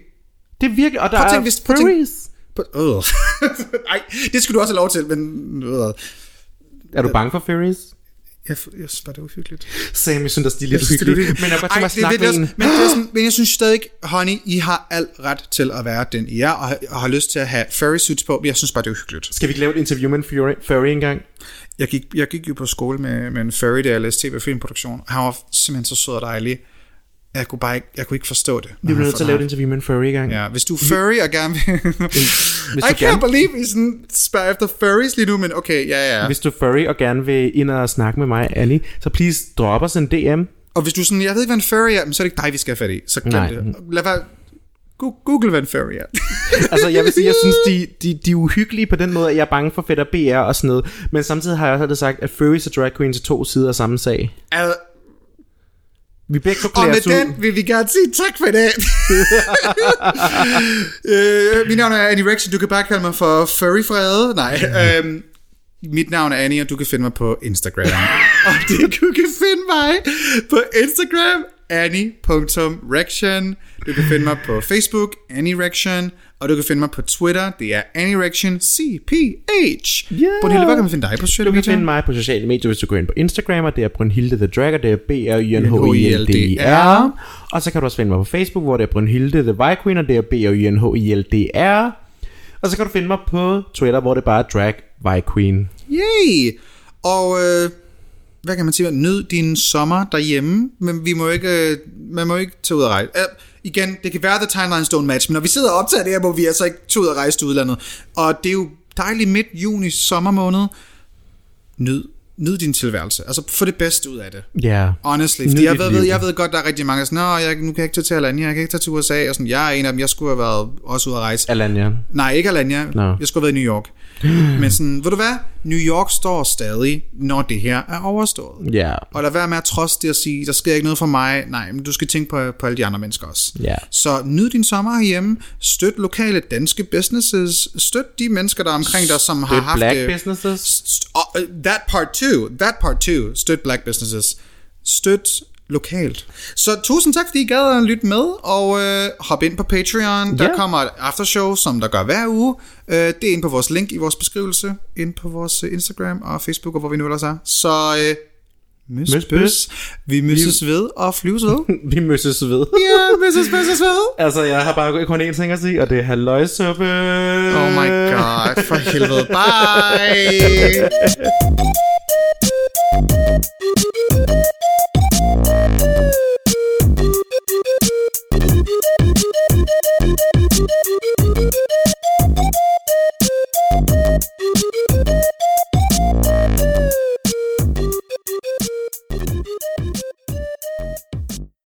Det er virkelig... Og der Prøv at er tænk, hvis- prøv tænk-. På- Øh. Nej, det skulle du også have lov til, men... Øh. Er du bange for furries? Jeg, jeg synes bare, det er uhyggeligt. Sam, jeg synes også, de er lidt det hyggelige. Men jeg kan godt Ej, tænke mig at det snakke med. Men, det er sådan, men jeg synes stadig, honey, I har alt ret til at være den I er, og, har- og har lyst til at have furry suits på, men jeg synes bare, det er uhyggeligt. Skal vi ikke lave et interview med en furry, furry engang? Jeg gik, jeg gik jo på skole med, med en furry, da jeg læste tv- og filmproduktion. Han var simpelthen så sød og dejlig. Jeg kunne bare ikke, jeg kunne ikke forstå det. Vi bliver nødt til at lave et interview med en furry engang. Ja, hvis du er furry og gerne vil... Hvis I du, can't gerne, believe, I sådan spørger efter furries lige nu, men okay, ja, ja. hvis du er furry og gerne vil ind og snakke med mig, Annie, så please drop os en DM. Og hvis du sådan, jeg ved ikke, hvad en furry er, men så er det ikke dig, vi skal have fat i. Så glem Nej. det. Lad være... Google, hvad en furry er. Altså, jeg vil sige, jeg synes, de, de, de er uhyggelige på den måde, at jeg er bange for fedt og BR og sådan noget. Men samtidig har jeg også sagt, at furries og drag queens er to sider af samme sag. Al- Vi begge to Og med os ud. den vil vi gerne sige tak for i dag. øh, mit navn er Annie Rex, du kan bare kalde mig for Furry Nej, øhm, mit navn er Annie, og du kan finde mig på Instagram. og det, du kan finde mig på Instagram, annie.rection. Du kan finde mig på Facebook, Annie-rection. Og du kan finde mig på Twitter, det er Annie-rection CPH. Yeah. Brunhilde, hvor kan man finde dig på sociale Du kan medier? finde mig på sociale medier, hvis du går ind på Instagram, og det er Brunhilde the Drag, og det er b r y n h i l d e r Og så kan du også finde mig på Facebook, hvor det er Brunhilde the Vi Queen, og det er b r y n h i l d r Og så kan du finde mig på Twitter, hvor det er bare Drag Vi Queen. Yay! Og øh, hvad kan man sige? Nyd din sommer derhjemme, men vi må ikke, øh, man må ikke tage ud og rejse. Øh, igen, det kan være, at timelines don't match, men når vi sidder og optager det her, må vi altså ikke tage ud og rejse til udlandet. Og det er jo dejligt midt juni sommermåned. Nyd, nyd din tilværelse. Altså få det bedste ud af det. Ja. Yeah. Honestly, fordi jeg ved, ved, jeg ved godt, der er rigtig mange, der er sådan, Nå, jeg, nu kan jeg ikke tage til Alanya, jeg kan ikke tage til USA, og sådan, jeg er en af dem, jeg skulle have været også ude at rejse. Alanya. Nej, ikke Alanya. Nå. Jeg skulle have været i New York. Men sådan, ved du hvad? New York står stadig, når det her er overstået. Ja. Og lad være med at trods det at sige, der sker ikke noget for mig. Nej, men du skal tænke på, på alle de andre mennesker også. Ja. Så nyd din sommer herhjemme. Støt lokale danske businesses. Støt de mennesker, der er omkring dig, som har Støt haft black det. businesses. St- oh, that part too. That part too. Støt black businesses. Støt lokalt. Så tusind tak, fordi I gad at lytte med, og øh, hop ind på Patreon. Der Ja. kommer et aftershow, som der gør hver uge. Øh, det er inde på vores link i vores beskrivelse, ind på vores øh, Instagram og Facebook, og hvor vi nu ellers er. Så øh, møs, Møs, møs. Vi møses ved og flyves ved. Vi møses ved. Ja, møses, møses ved. Altså, jeg har bare kun én ting at sige, og det er halløjsuppe. Oh my god, for helvede. Bye. Thank you.